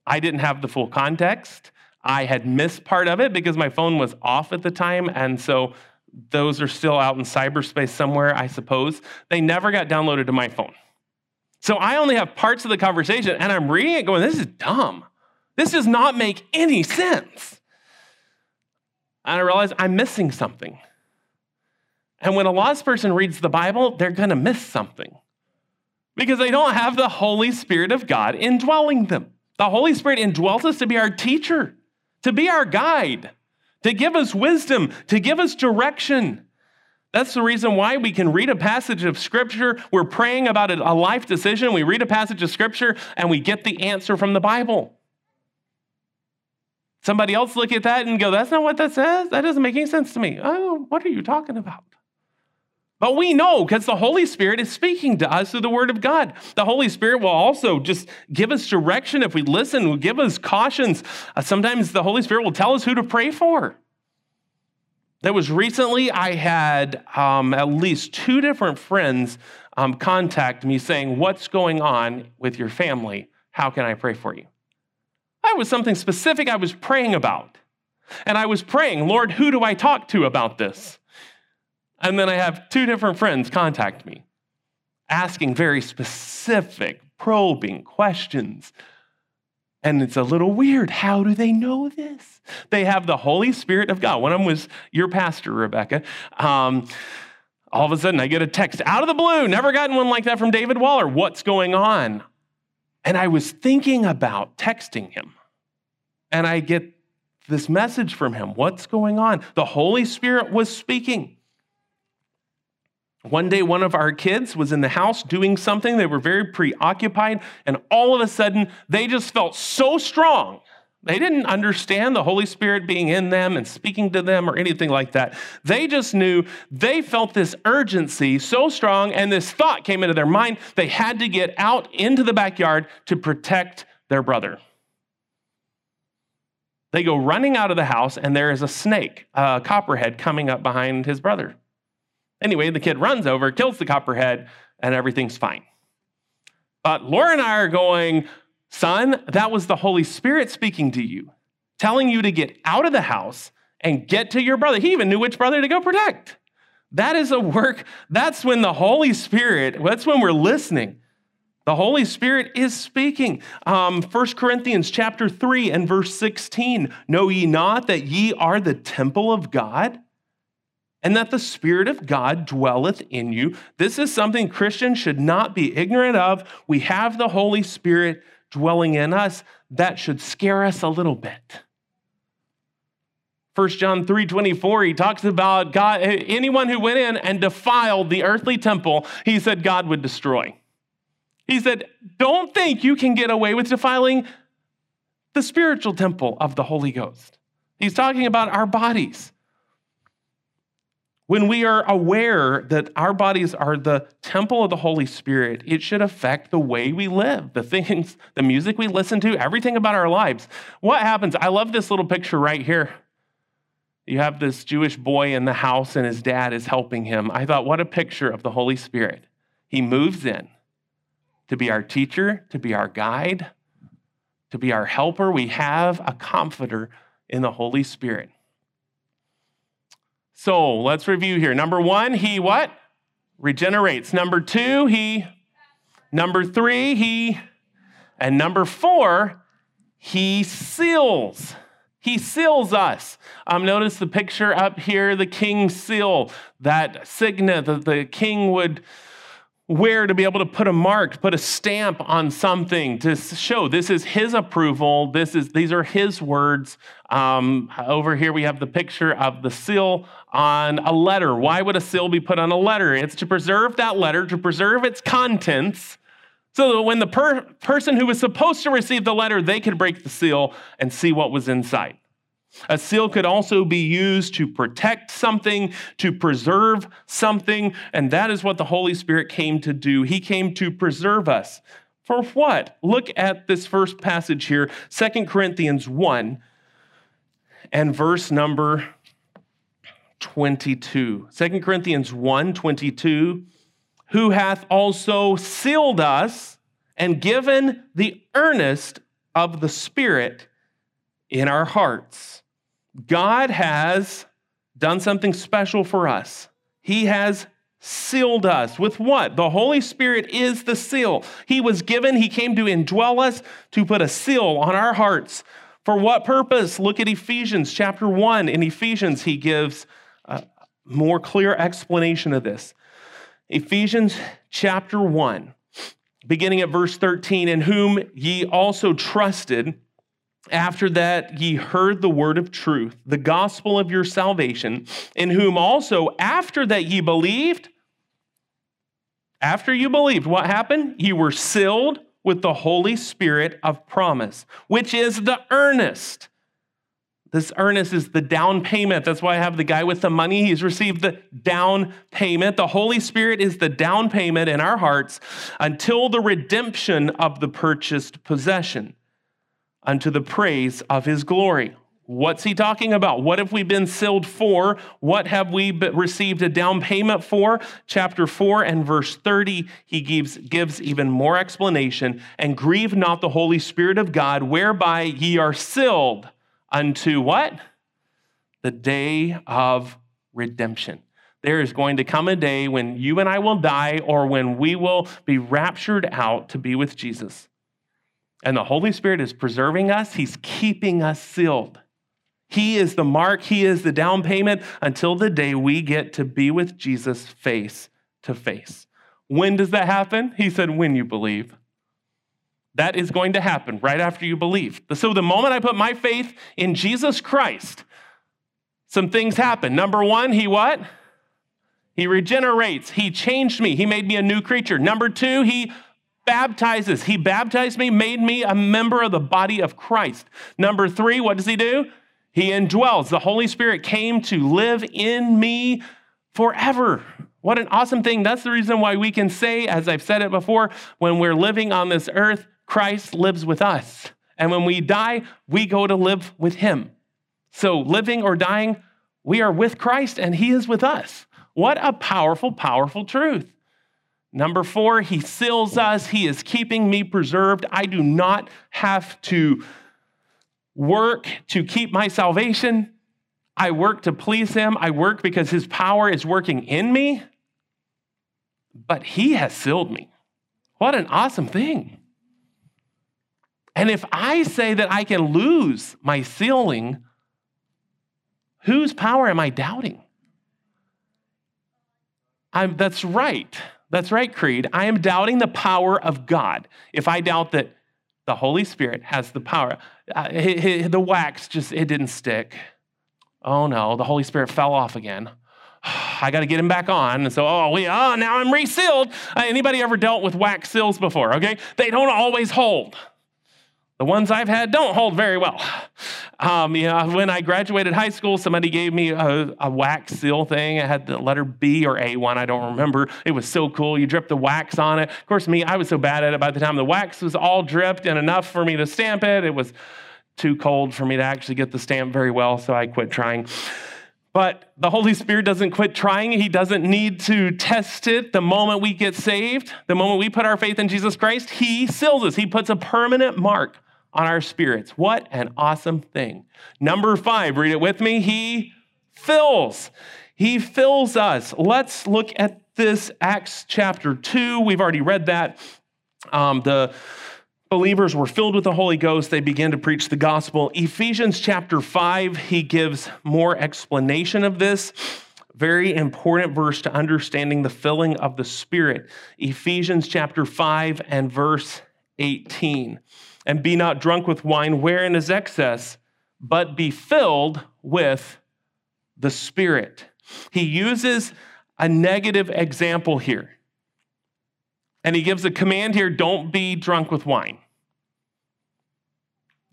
I didn't have the full context. I had missed part of it because my phone was off at the time. And so those are still out in cyberspace somewhere, I suppose. They never got downloaded to my phone. So I only have parts of the conversation and I'm reading it going, this is dumb. This does not make any sense. And I realize I'm missing something. And when a lost person reads the Bible, they're going to miss something because they don't have the Holy Spirit of God indwelling them. The Holy Spirit indwells us to be our teacher, to be our guide, to give us wisdom, to give us direction. That's the reason why we can read a passage of Scripture. We're praying about a life decision. We read a passage of Scripture and we get the answer from the Bible. Somebody else look at that and go, That's not what that says. That doesn't make any sense to me. Oh, what are you talking about? But we know because the Holy Spirit is speaking to us through the Word of God. The Holy Spirit will also just give us direction if we listen, will give us cautions. Uh, sometimes the Holy Spirit will tell us who to pray for. There was recently, I had um, at least two different friends um, contact me saying, What's going on with your family? How can I pray for you? That was something specific I was praying about. And I was praying, Lord, who do I talk to about this? And then I have two different friends contact me asking very specific, probing questions. And it's a little weird. How do they know this? They have the Holy Spirit of God. One of them was your pastor, Rebecca. Um, all of a sudden, I get a text out of the blue. Never gotten one like that from David Waller. What's going on? And I was thinking about texting him. And I get this message from him. What's going on? The Holy Spirit was speaking. One day, one of our kids was in the house doing something. They were very preoccupied, and all of a sudden, they just felt so strong. They didn't understand the Holy Spirit being in them and speaking to them or anything like that. They just knew they felt this urgency so strong, and this thought came into their mind they had to get out into the backyard to protect their brother. They go running out of the house, and there is a snake, a copperhead, coming up behind his brother. Anyway, the kid runs over, kills the copperhead, and everything's fine. But Laura and I are going, son, that was the Holy Spirit speaking to you, telling you to get out of the house and get to your brother. He even knew which brother to go protect. That is a work, that's when the Holy Spirit, that's when we're listening. The Holy Spirit is speaking. Um, 1 Corinthians chapter 3 and verse 16. Know ye not that ye are the temple of God? And that the Spirit of God dwelleth in you. This is something Christians should not be ignorant of. We have the Holy Spirit dwelling in us. That should scare us a little bit. 1 John 3 24, he talks about God, anyone who went in and defiled the earthly temple, he said God would destroy. He said, Don't think you can get away with defiling the spiritual temple of the Holy Ghost. He's talking about our bodies. When we are aware that our bodies are the temple of the Holy Spirit, it should affect the way we live, the things, <laughs> the music we listen to, everything about our lives. What happens? I love this little picture right here. You have this Jewish boy in the house, and his dad is helping him. I thought, what a picture of the Holy Spirit. He moves in to be our teacher, to be our guide, to be our helper. We have a comforter in the Holy Spirit. So let's review here. Number one, he what? Regenerates. Number two, he. Number three, he. And number four, he seals. He seals us. Um, notice the picture up here, the king's seal, that signet that the king would where to be able to put a mark, put a stamp on something to show this is his approval. This is these are his words. Um, over here we have the picture of the seal on a letter. Why would a seal be put on a letter? It's to preserve that letter, to preserve its contents, so that when the per- person who was supposed to receive the letter, they could break the seal and see what was inside. A seal could also be used to protect something, to preserve something, and that is what the Holy Spirit came to do. He came to preserve us. For what? Look at this first passage here, Second Corinthians 1 and verse number 22. 2 Corinthians 1 22. Who hath also sealed us and given the earnest of the Spirit in our hearts. God has done something special for us. He has sealed us with what? The Holy Spirit is the seal. He was given, He came to indwell us, to put a seal on our hearts. For what purpose? Look at Ephesians chapter 1. In Ephesians, He gives a more clear explanation of this. Ephesians chapter 1, beginning at verse 13, in whom ye also trusted after that ye heard the word of truth, the gospel of your salvation, in whom also after that ye believed, after you believed, what happened? You were sealed with the Holy Spirit of promise, which is the earnest. This earnest is the down payment. That's why I have the guy with the money. He's received the down payment. The Holy Spirit is the down payment in our hearts until the redemption of the purchased possession unto the praise of his glory. What's he talking about? What have we been sealed for? What have we received a down payment for? Chapter 4 and verse 30, he gives, gives even more explanation. And grieve not the Holy Spirit of God, whereby ye are sealed unto what? The day of redemption. there is going to come a day when you and I will die or when we will be raptured out to be with Jesus. And the Holy Spirit is preserving us, He's keeping us sealed. He is the mark, He is the down payment until the day we get to be with Jesus face to face. When does that happen? He said, When you believe. That is going to happen right after you believe. So the moment I put my faith in Jesus Christ, some things happen. Number one, He what? He regenerates. He changed me. He made me a new creature. Number two, He baptizes. He baptized me, made me a member of the body of Christ. Number three, what does he do? He indwells. The Holy Spirit came to live in me forever. What an awesome thing. That's the reason why we can say, as I've said it before, when we're living on this earth, Christ lives with us. And when we die, we go to live with him. So, living or dying, we are with Christ and he is with us. What a powerful, powerful truth. Number four, he seals us. He is keeping me preserved. I do not have to work to keep my salvation. I work to please him. I work because his power is working in me. But he has sealed me. What an awesome thing. And if I say that I can lose my sealing, whose power am I doubting? I'm, that's right. That's right, Creed. I am doubting the power of God. If I doubt that the Holy Spirit has the power, uh, the wax just, it didn't stick. Oh no, the Holy Spirit fell off again. <sighs> I got to get him back on. And so, oh, we, oh, now I'm resealed. Uh, anybody ever dealt with wax seals before? Okay, they don't always hold. The ones I've had don't hold very well. Um, you know, when I graduated high school, somebody gave me a, a, wax seal thing. It had the letter B or A one, I don't remember. It was so cool. You drip the wax on it. Of course, me, I was so bad at it by the time the wax was all dripped and enough for me to stamp it. It was too cold for me to actually get the stamp very well, so I quit trying. But the Holy Spirit doesn't quit trying. He doesn't need to test it the moment we get saved, the moment we put our faith in Jesus Christ. He seals us, He puts a permanent mark on our spirits. What an awesome thing. Number five, read it with me. He fills. He fills us. Let's look at this Acts chapter 2. We've already read that. Um, the believers were filled with the Holy Ghost. They began to preach the gospel. Ephesians chapter 5, he gives more explanation of this. Very important verse to understanding the filling of the Spirit. Ephesians chapter 5 and verse 18 and be not drunk with wine wherein is excess, but be filled with the Spirit. He uses a negative example here. And he gives a command here don't be drunk with wine.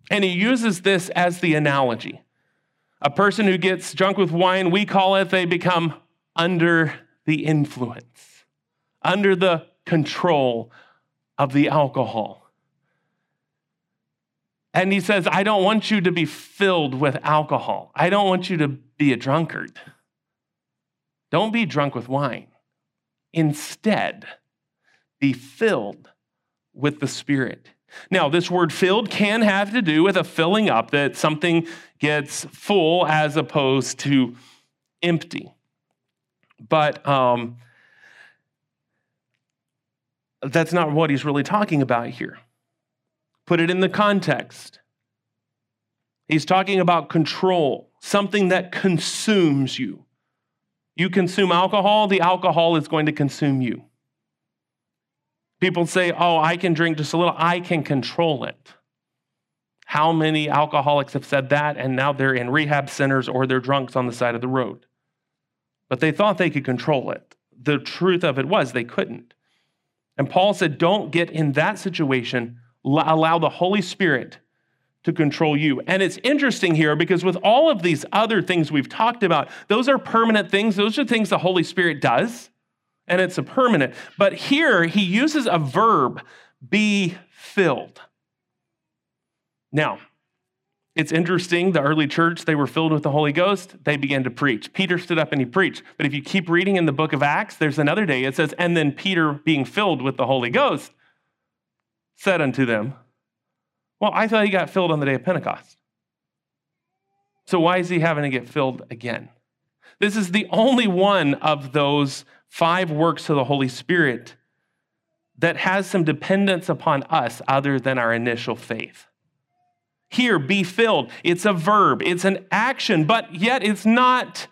And he uses this as the analogy. A person who gets drunk with wine, we call it they become under the influence, under the control of the alcohol. And he says, I don't want you to be filled with alcohol. I don't want you to be a drunkard. Don't be drunk with wine. Instead, be filled with the Spirit. Now, this word filled can have to do with a filling up, that something gets full as opposed to empty. But um, that's not what he's really talking about here. Put it in the context. He's talking about control, something that consumes you. You consume alcohol, the alcohol is going to consume you. People say, oh, I can drink just a little, I can control it. How many alcoholics have said that and now they're in rehab centers or they're drunks on the side of the road? But they thought they could control it. The truth of it was they couldn't. And Paul said, don't get in that situation allow the Holy Spirit to control you. And it's interesting here because with all of these other things we've talked about, those are permanent things. Those are things the Holy Spirit does, and it's a permanent. But here he uses a verb, be filled. Now, it's interesting, the early church, they were filled with the Holy Ghost. They began to preach. Peter stood up and he preached. But if you keep reading in the book of Acts, there's another day it says, and then Peter being filled with the Holy Ghost said unto them, Well, I thought he got filled on the day of Pentecost. So why is he having to get filled again? This is the only one of those five works of the Holy Spirit that has some dependence upon us other than our initial faith. Here, be filled. It's a verb, it's an action, but yet it's not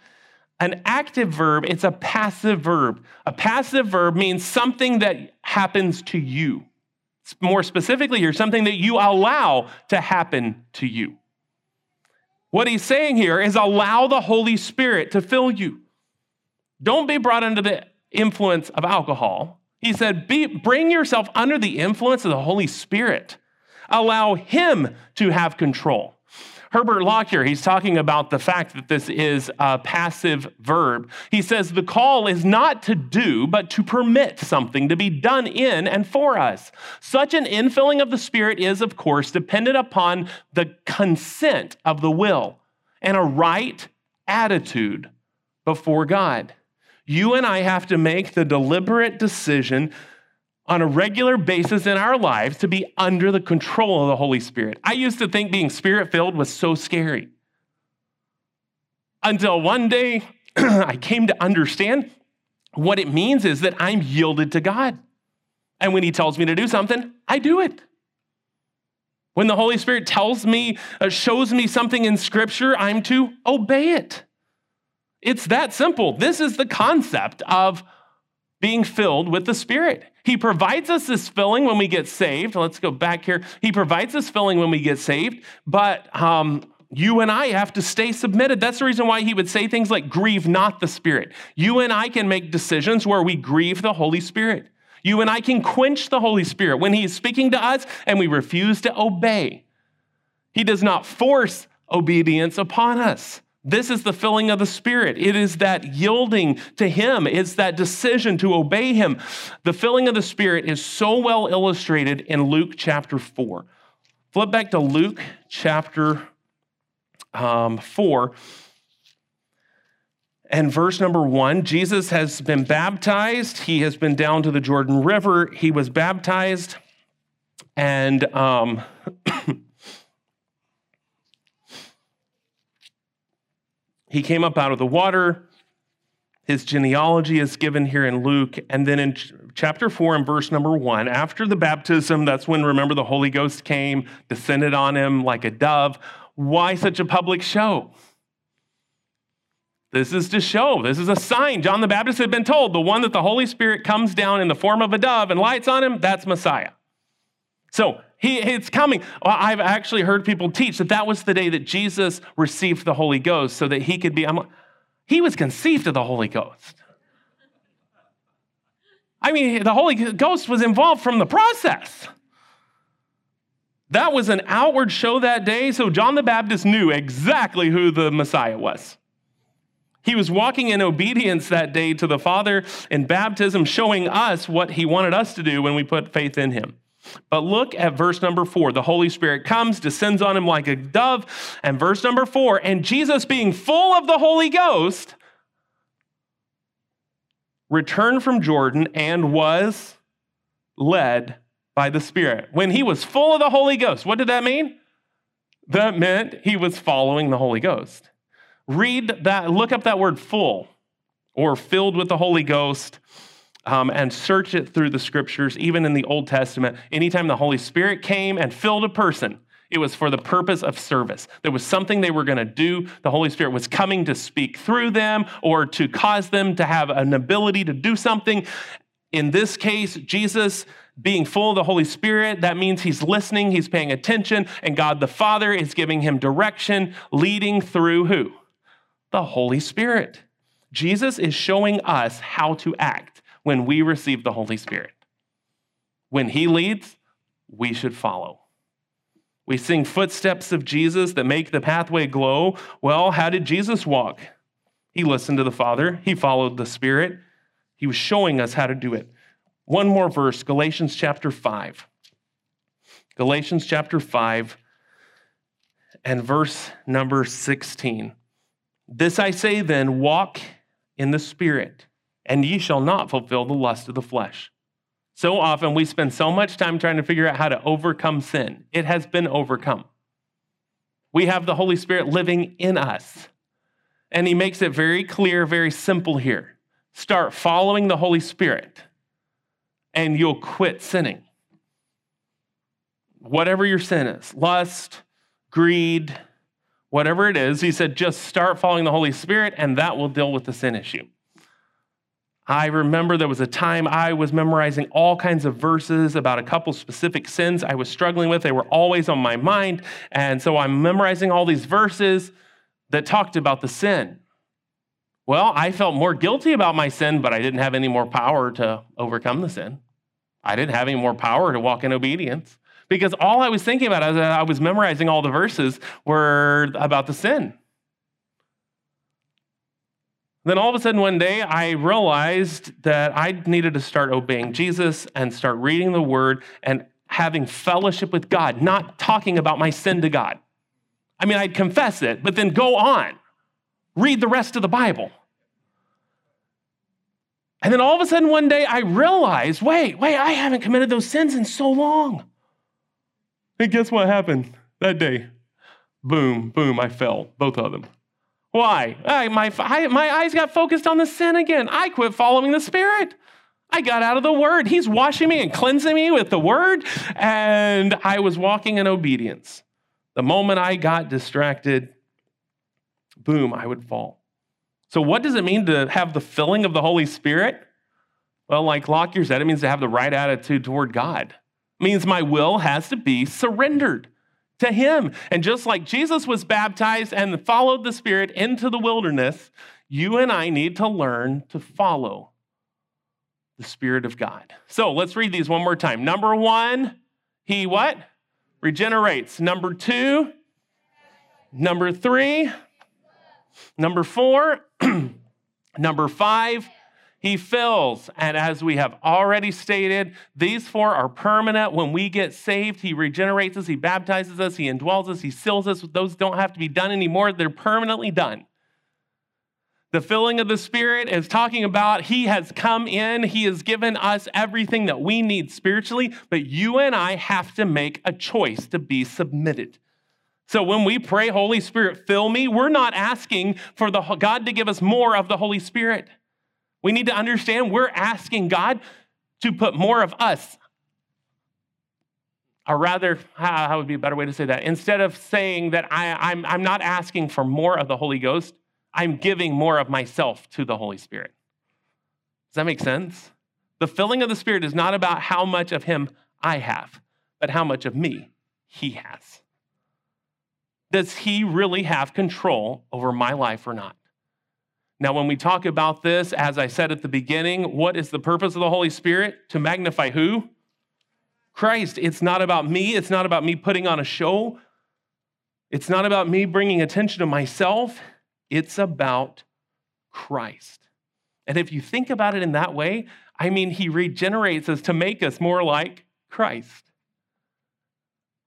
an active verb, it's a passive verb. A passive verb means something that happens to you. More specifically, here, something that you allow to happen to you. What he's saying here is allow the Holy Spirit to fill you. Don't be brought under the influence of alcohol. He said, be, bring yourself under the influence of the Holy Spirit. Allow Him to have control. Herbert Lockyer, he's talking about the fact that this is a passive verb. He says the call is not to do, but to permit something to be done in and for us. Such an infilling of the Spirit is, of course, dependent upon the consent of the will and a right attitude before God. You and I have to make the deliberate decision on a regular basis in our lives to be under the control of the Holy Spirit. I used to think being spirit filled was so scary. Until one day <clears throat> I came to understand what it means is that I'm yielded to God. And when He tells me to do something, I do it. When the Holy Spirit tells me, uh, shows me something in Scripture, I'm to obey it. It's that simple. This is the concept of being filled with the Spirit. He provides us this filling when we get saved. Let's go back here. He provides us filling when we get saved, but um, you and I have to stay submitted. That's the reason why he would say things like, grieve not the Spirit. You and I can make decisions where we grieve the Holy Spirit. You and I can quench the Holy Spirit when he is speaking to us and we refuse to obey. He does not force obedience upon us. This is the filling of the Spirit. It is that yielding to Him, it's that decision to obey Him. The filling of the Spirit is so well illustrated in Luke chapter 4. Flip back to Luke chapter um, 4 and verse number one Jesus has been baptized. He has been down to the Jordan River. He was baptized. And um, <clears throat> He came up out of the water. His genealogy is given here in Luke. And then in ch- chapter 4 and verse number 1, after the baptism, that's when, remember, the Holy Ghost came, descended on him like a dove. Why such a public show? This is to show, this is a sign. John the Baptist had been told the one that the Holy Spirit comes down in the form of a dove and lights on him, that's Messiah. So he, it's coming. I've actually heard people teach that that was the day that Jesus received the Holy Ghost so that he could be, I'm, he was conceived of the Holy Ghost. I mean, the Holy Ghost was involved from the process. That was an outward show that day, so John the Baptist knew exactly who the Messiah was. He was walking in obedience that day to the Father in baptism, showing us what he wanted us to do when we put faith in him. But look at verse number four. The Holy Spirit comes, descends on him like a dove. And verse number four, and Jesus, being full of the Holy Ghost, returned from Jordan and was led by the Spirit. When he was full of the Holy Ghost, what did that mean? That meant he was following the Holy Ghost. Read that, look up that word full or filled with the Holy Ghost um, and search it through the scriptures, even in the Old Testament. Anytime the Holy Spirit came and filled a person, it was for the purpose of service. There was something they were going to do. The Holy Spirit was coming to speak through them or to cause them to have an ability to do something. In this case, Jesus being full of the Holy Spirit, that means he's listening, he's paying attention, and God the Father is giving him direction, leading through who? The Holy Spirit. Jesus is showing us how to act when we receive the Holy Spirit. When He leads, we should follow. We sing footsteps of Jesus that make the pathway glow. Well, how did Jesus walk? He listened to the Father, He followed the Spirit, He was showing us how to do it. One more verse, Galatians chapter 5. Galatians chapter 5 and verse number 16. This I say then, walk in the Spirit and ye shall not fulfill the lust of the flesh. So often we spend so much time trying to figure out how to overcome sin. It has been overcome. We have the Holy Spirit living in us. And he makes it very clear, very simple here. Start following the Holy Spirit, and you'll quit sinning. Whatever your sin is lust, greed, whatever it is, he said, just start following the Holy Spirit, and that will deal with the sin issue. I remember there was a time I was memorizing all kinds of verses about a couple specific sins I was struggling with. They were always on my mind. And so I'm memorizing all these verses that talked about the sin. Well, I felt more guilty about my sin, but I didn't have any more power to overcome the sin. I didn't have any more power to walk in obedience because all I was thinking about as I was memorizing all the verses were about the sin. Then all of a sudden, one day, I realized that I needed to start obeying Jesus and start reading the word and having fellowship with God, not talking about my sin to God. I mean, I'd confess it, but then go on, read the rest of the Bible. And then all of a sudden, one day, I realized wait, wait, I haven't committed those sins in so long. And guess what happened that day? Boom, boom, I fell, both of them. Why? I, my, I, my eyes got focused on the sin again. I quit following the Spirit. I got out of the Word. He's washing me and cleansing me with the Word, and I was walking in obedience. The moment I got distracted, boom, I would fall. So, what does it mean to have the filling of the Holy Spirit? Well, like Lockyer said, it means to have the right attitude toward God. It means my will has to be surrendered to Him. And just like Jesus was baptized and followed the Spirit into the wilderness, you and I need to learn to follow the Spirit of God. So let's read these one more time. Number one, He what? Regenerates. Number two, number three, number four, <clears throat> number five, he fills. And as we have already stated, these four are permanent. When we get saved, He regenerates us, He baptizes us, He indwells us, He seals us. Those don't have to be done anymore, they're permanently done. The filling of the Spirit is talking about He has come in, He has given us everything that we need spiritually, but you and I have to make a choice to be submitted. So when we pray, Holy Spirit, fill me, we're not asking for the, God to give us more of the Holy Spirit. We need to understand we're asking God to put more of us. Or rather, how would be a better way to say that? Instead of saying that I, I'm, I'm not asking for more of the Holy Ghost, I'm giving more of myself to the Holy Spirit. Does that make sense? The filling of the Spirit is not about how much of Him I have, but how much of me He has. Does He really have control over my life or not? Now, when we talk about this, as I said at the beginning, what is the purpose of the Holy Spirit? To magnify who? Christ. It's not about me. It's not about me putting on a show. It's not about me bringing attention to myself. It's about Christ. And if you think about it in that way, I mean, he regenerates us to make us more like Christ.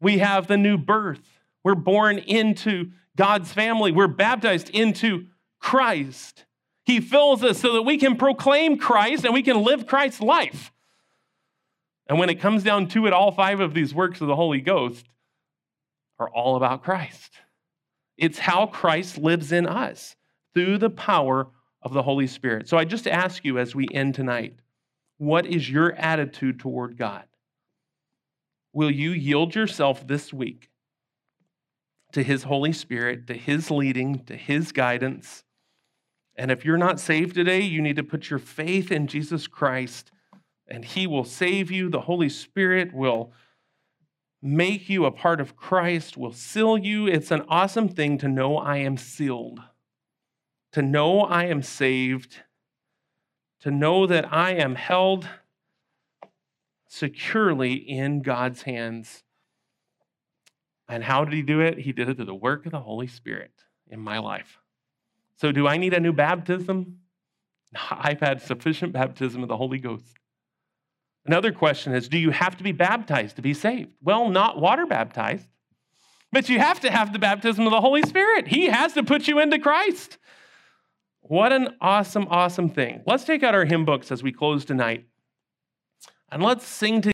We have the new birth. We're born into God's family. We're baptized into Christ. He fills us so that we can proclaim Christ and we can live Christ's life. And when it comes down to it, all five of these works of the Holy Ghost are all about Christ. It's how Christ lives in us through the power of the Holy Spirit. So I just ask you as we end tonight what is your attitude toward God? Will you yield yourself this week to His Holy Spirit, to His leading, to His guidance? And if you're not saved today, you need to put your faith in Jesus Christ, and He will save you. The Holy Spirit will make you a part of Christ, will seal you. It's an awesome thing to know I am sealed, to know I am saved, to know that I am held securely in God's hands. And how did He do it? He did it through the work of the Holy Spirit in my life. So, do I need a new baptism? I've had sufficient baptism of the Holy Ghost. Another question is Do you have to be baptized to be saved? Well, not water baptized, but you have to have the baptism of the Holy Spirit. He has to put you into Christ. What an awesome, awesome thing. Let's take out our hymn books as we close tonight and let's sing together.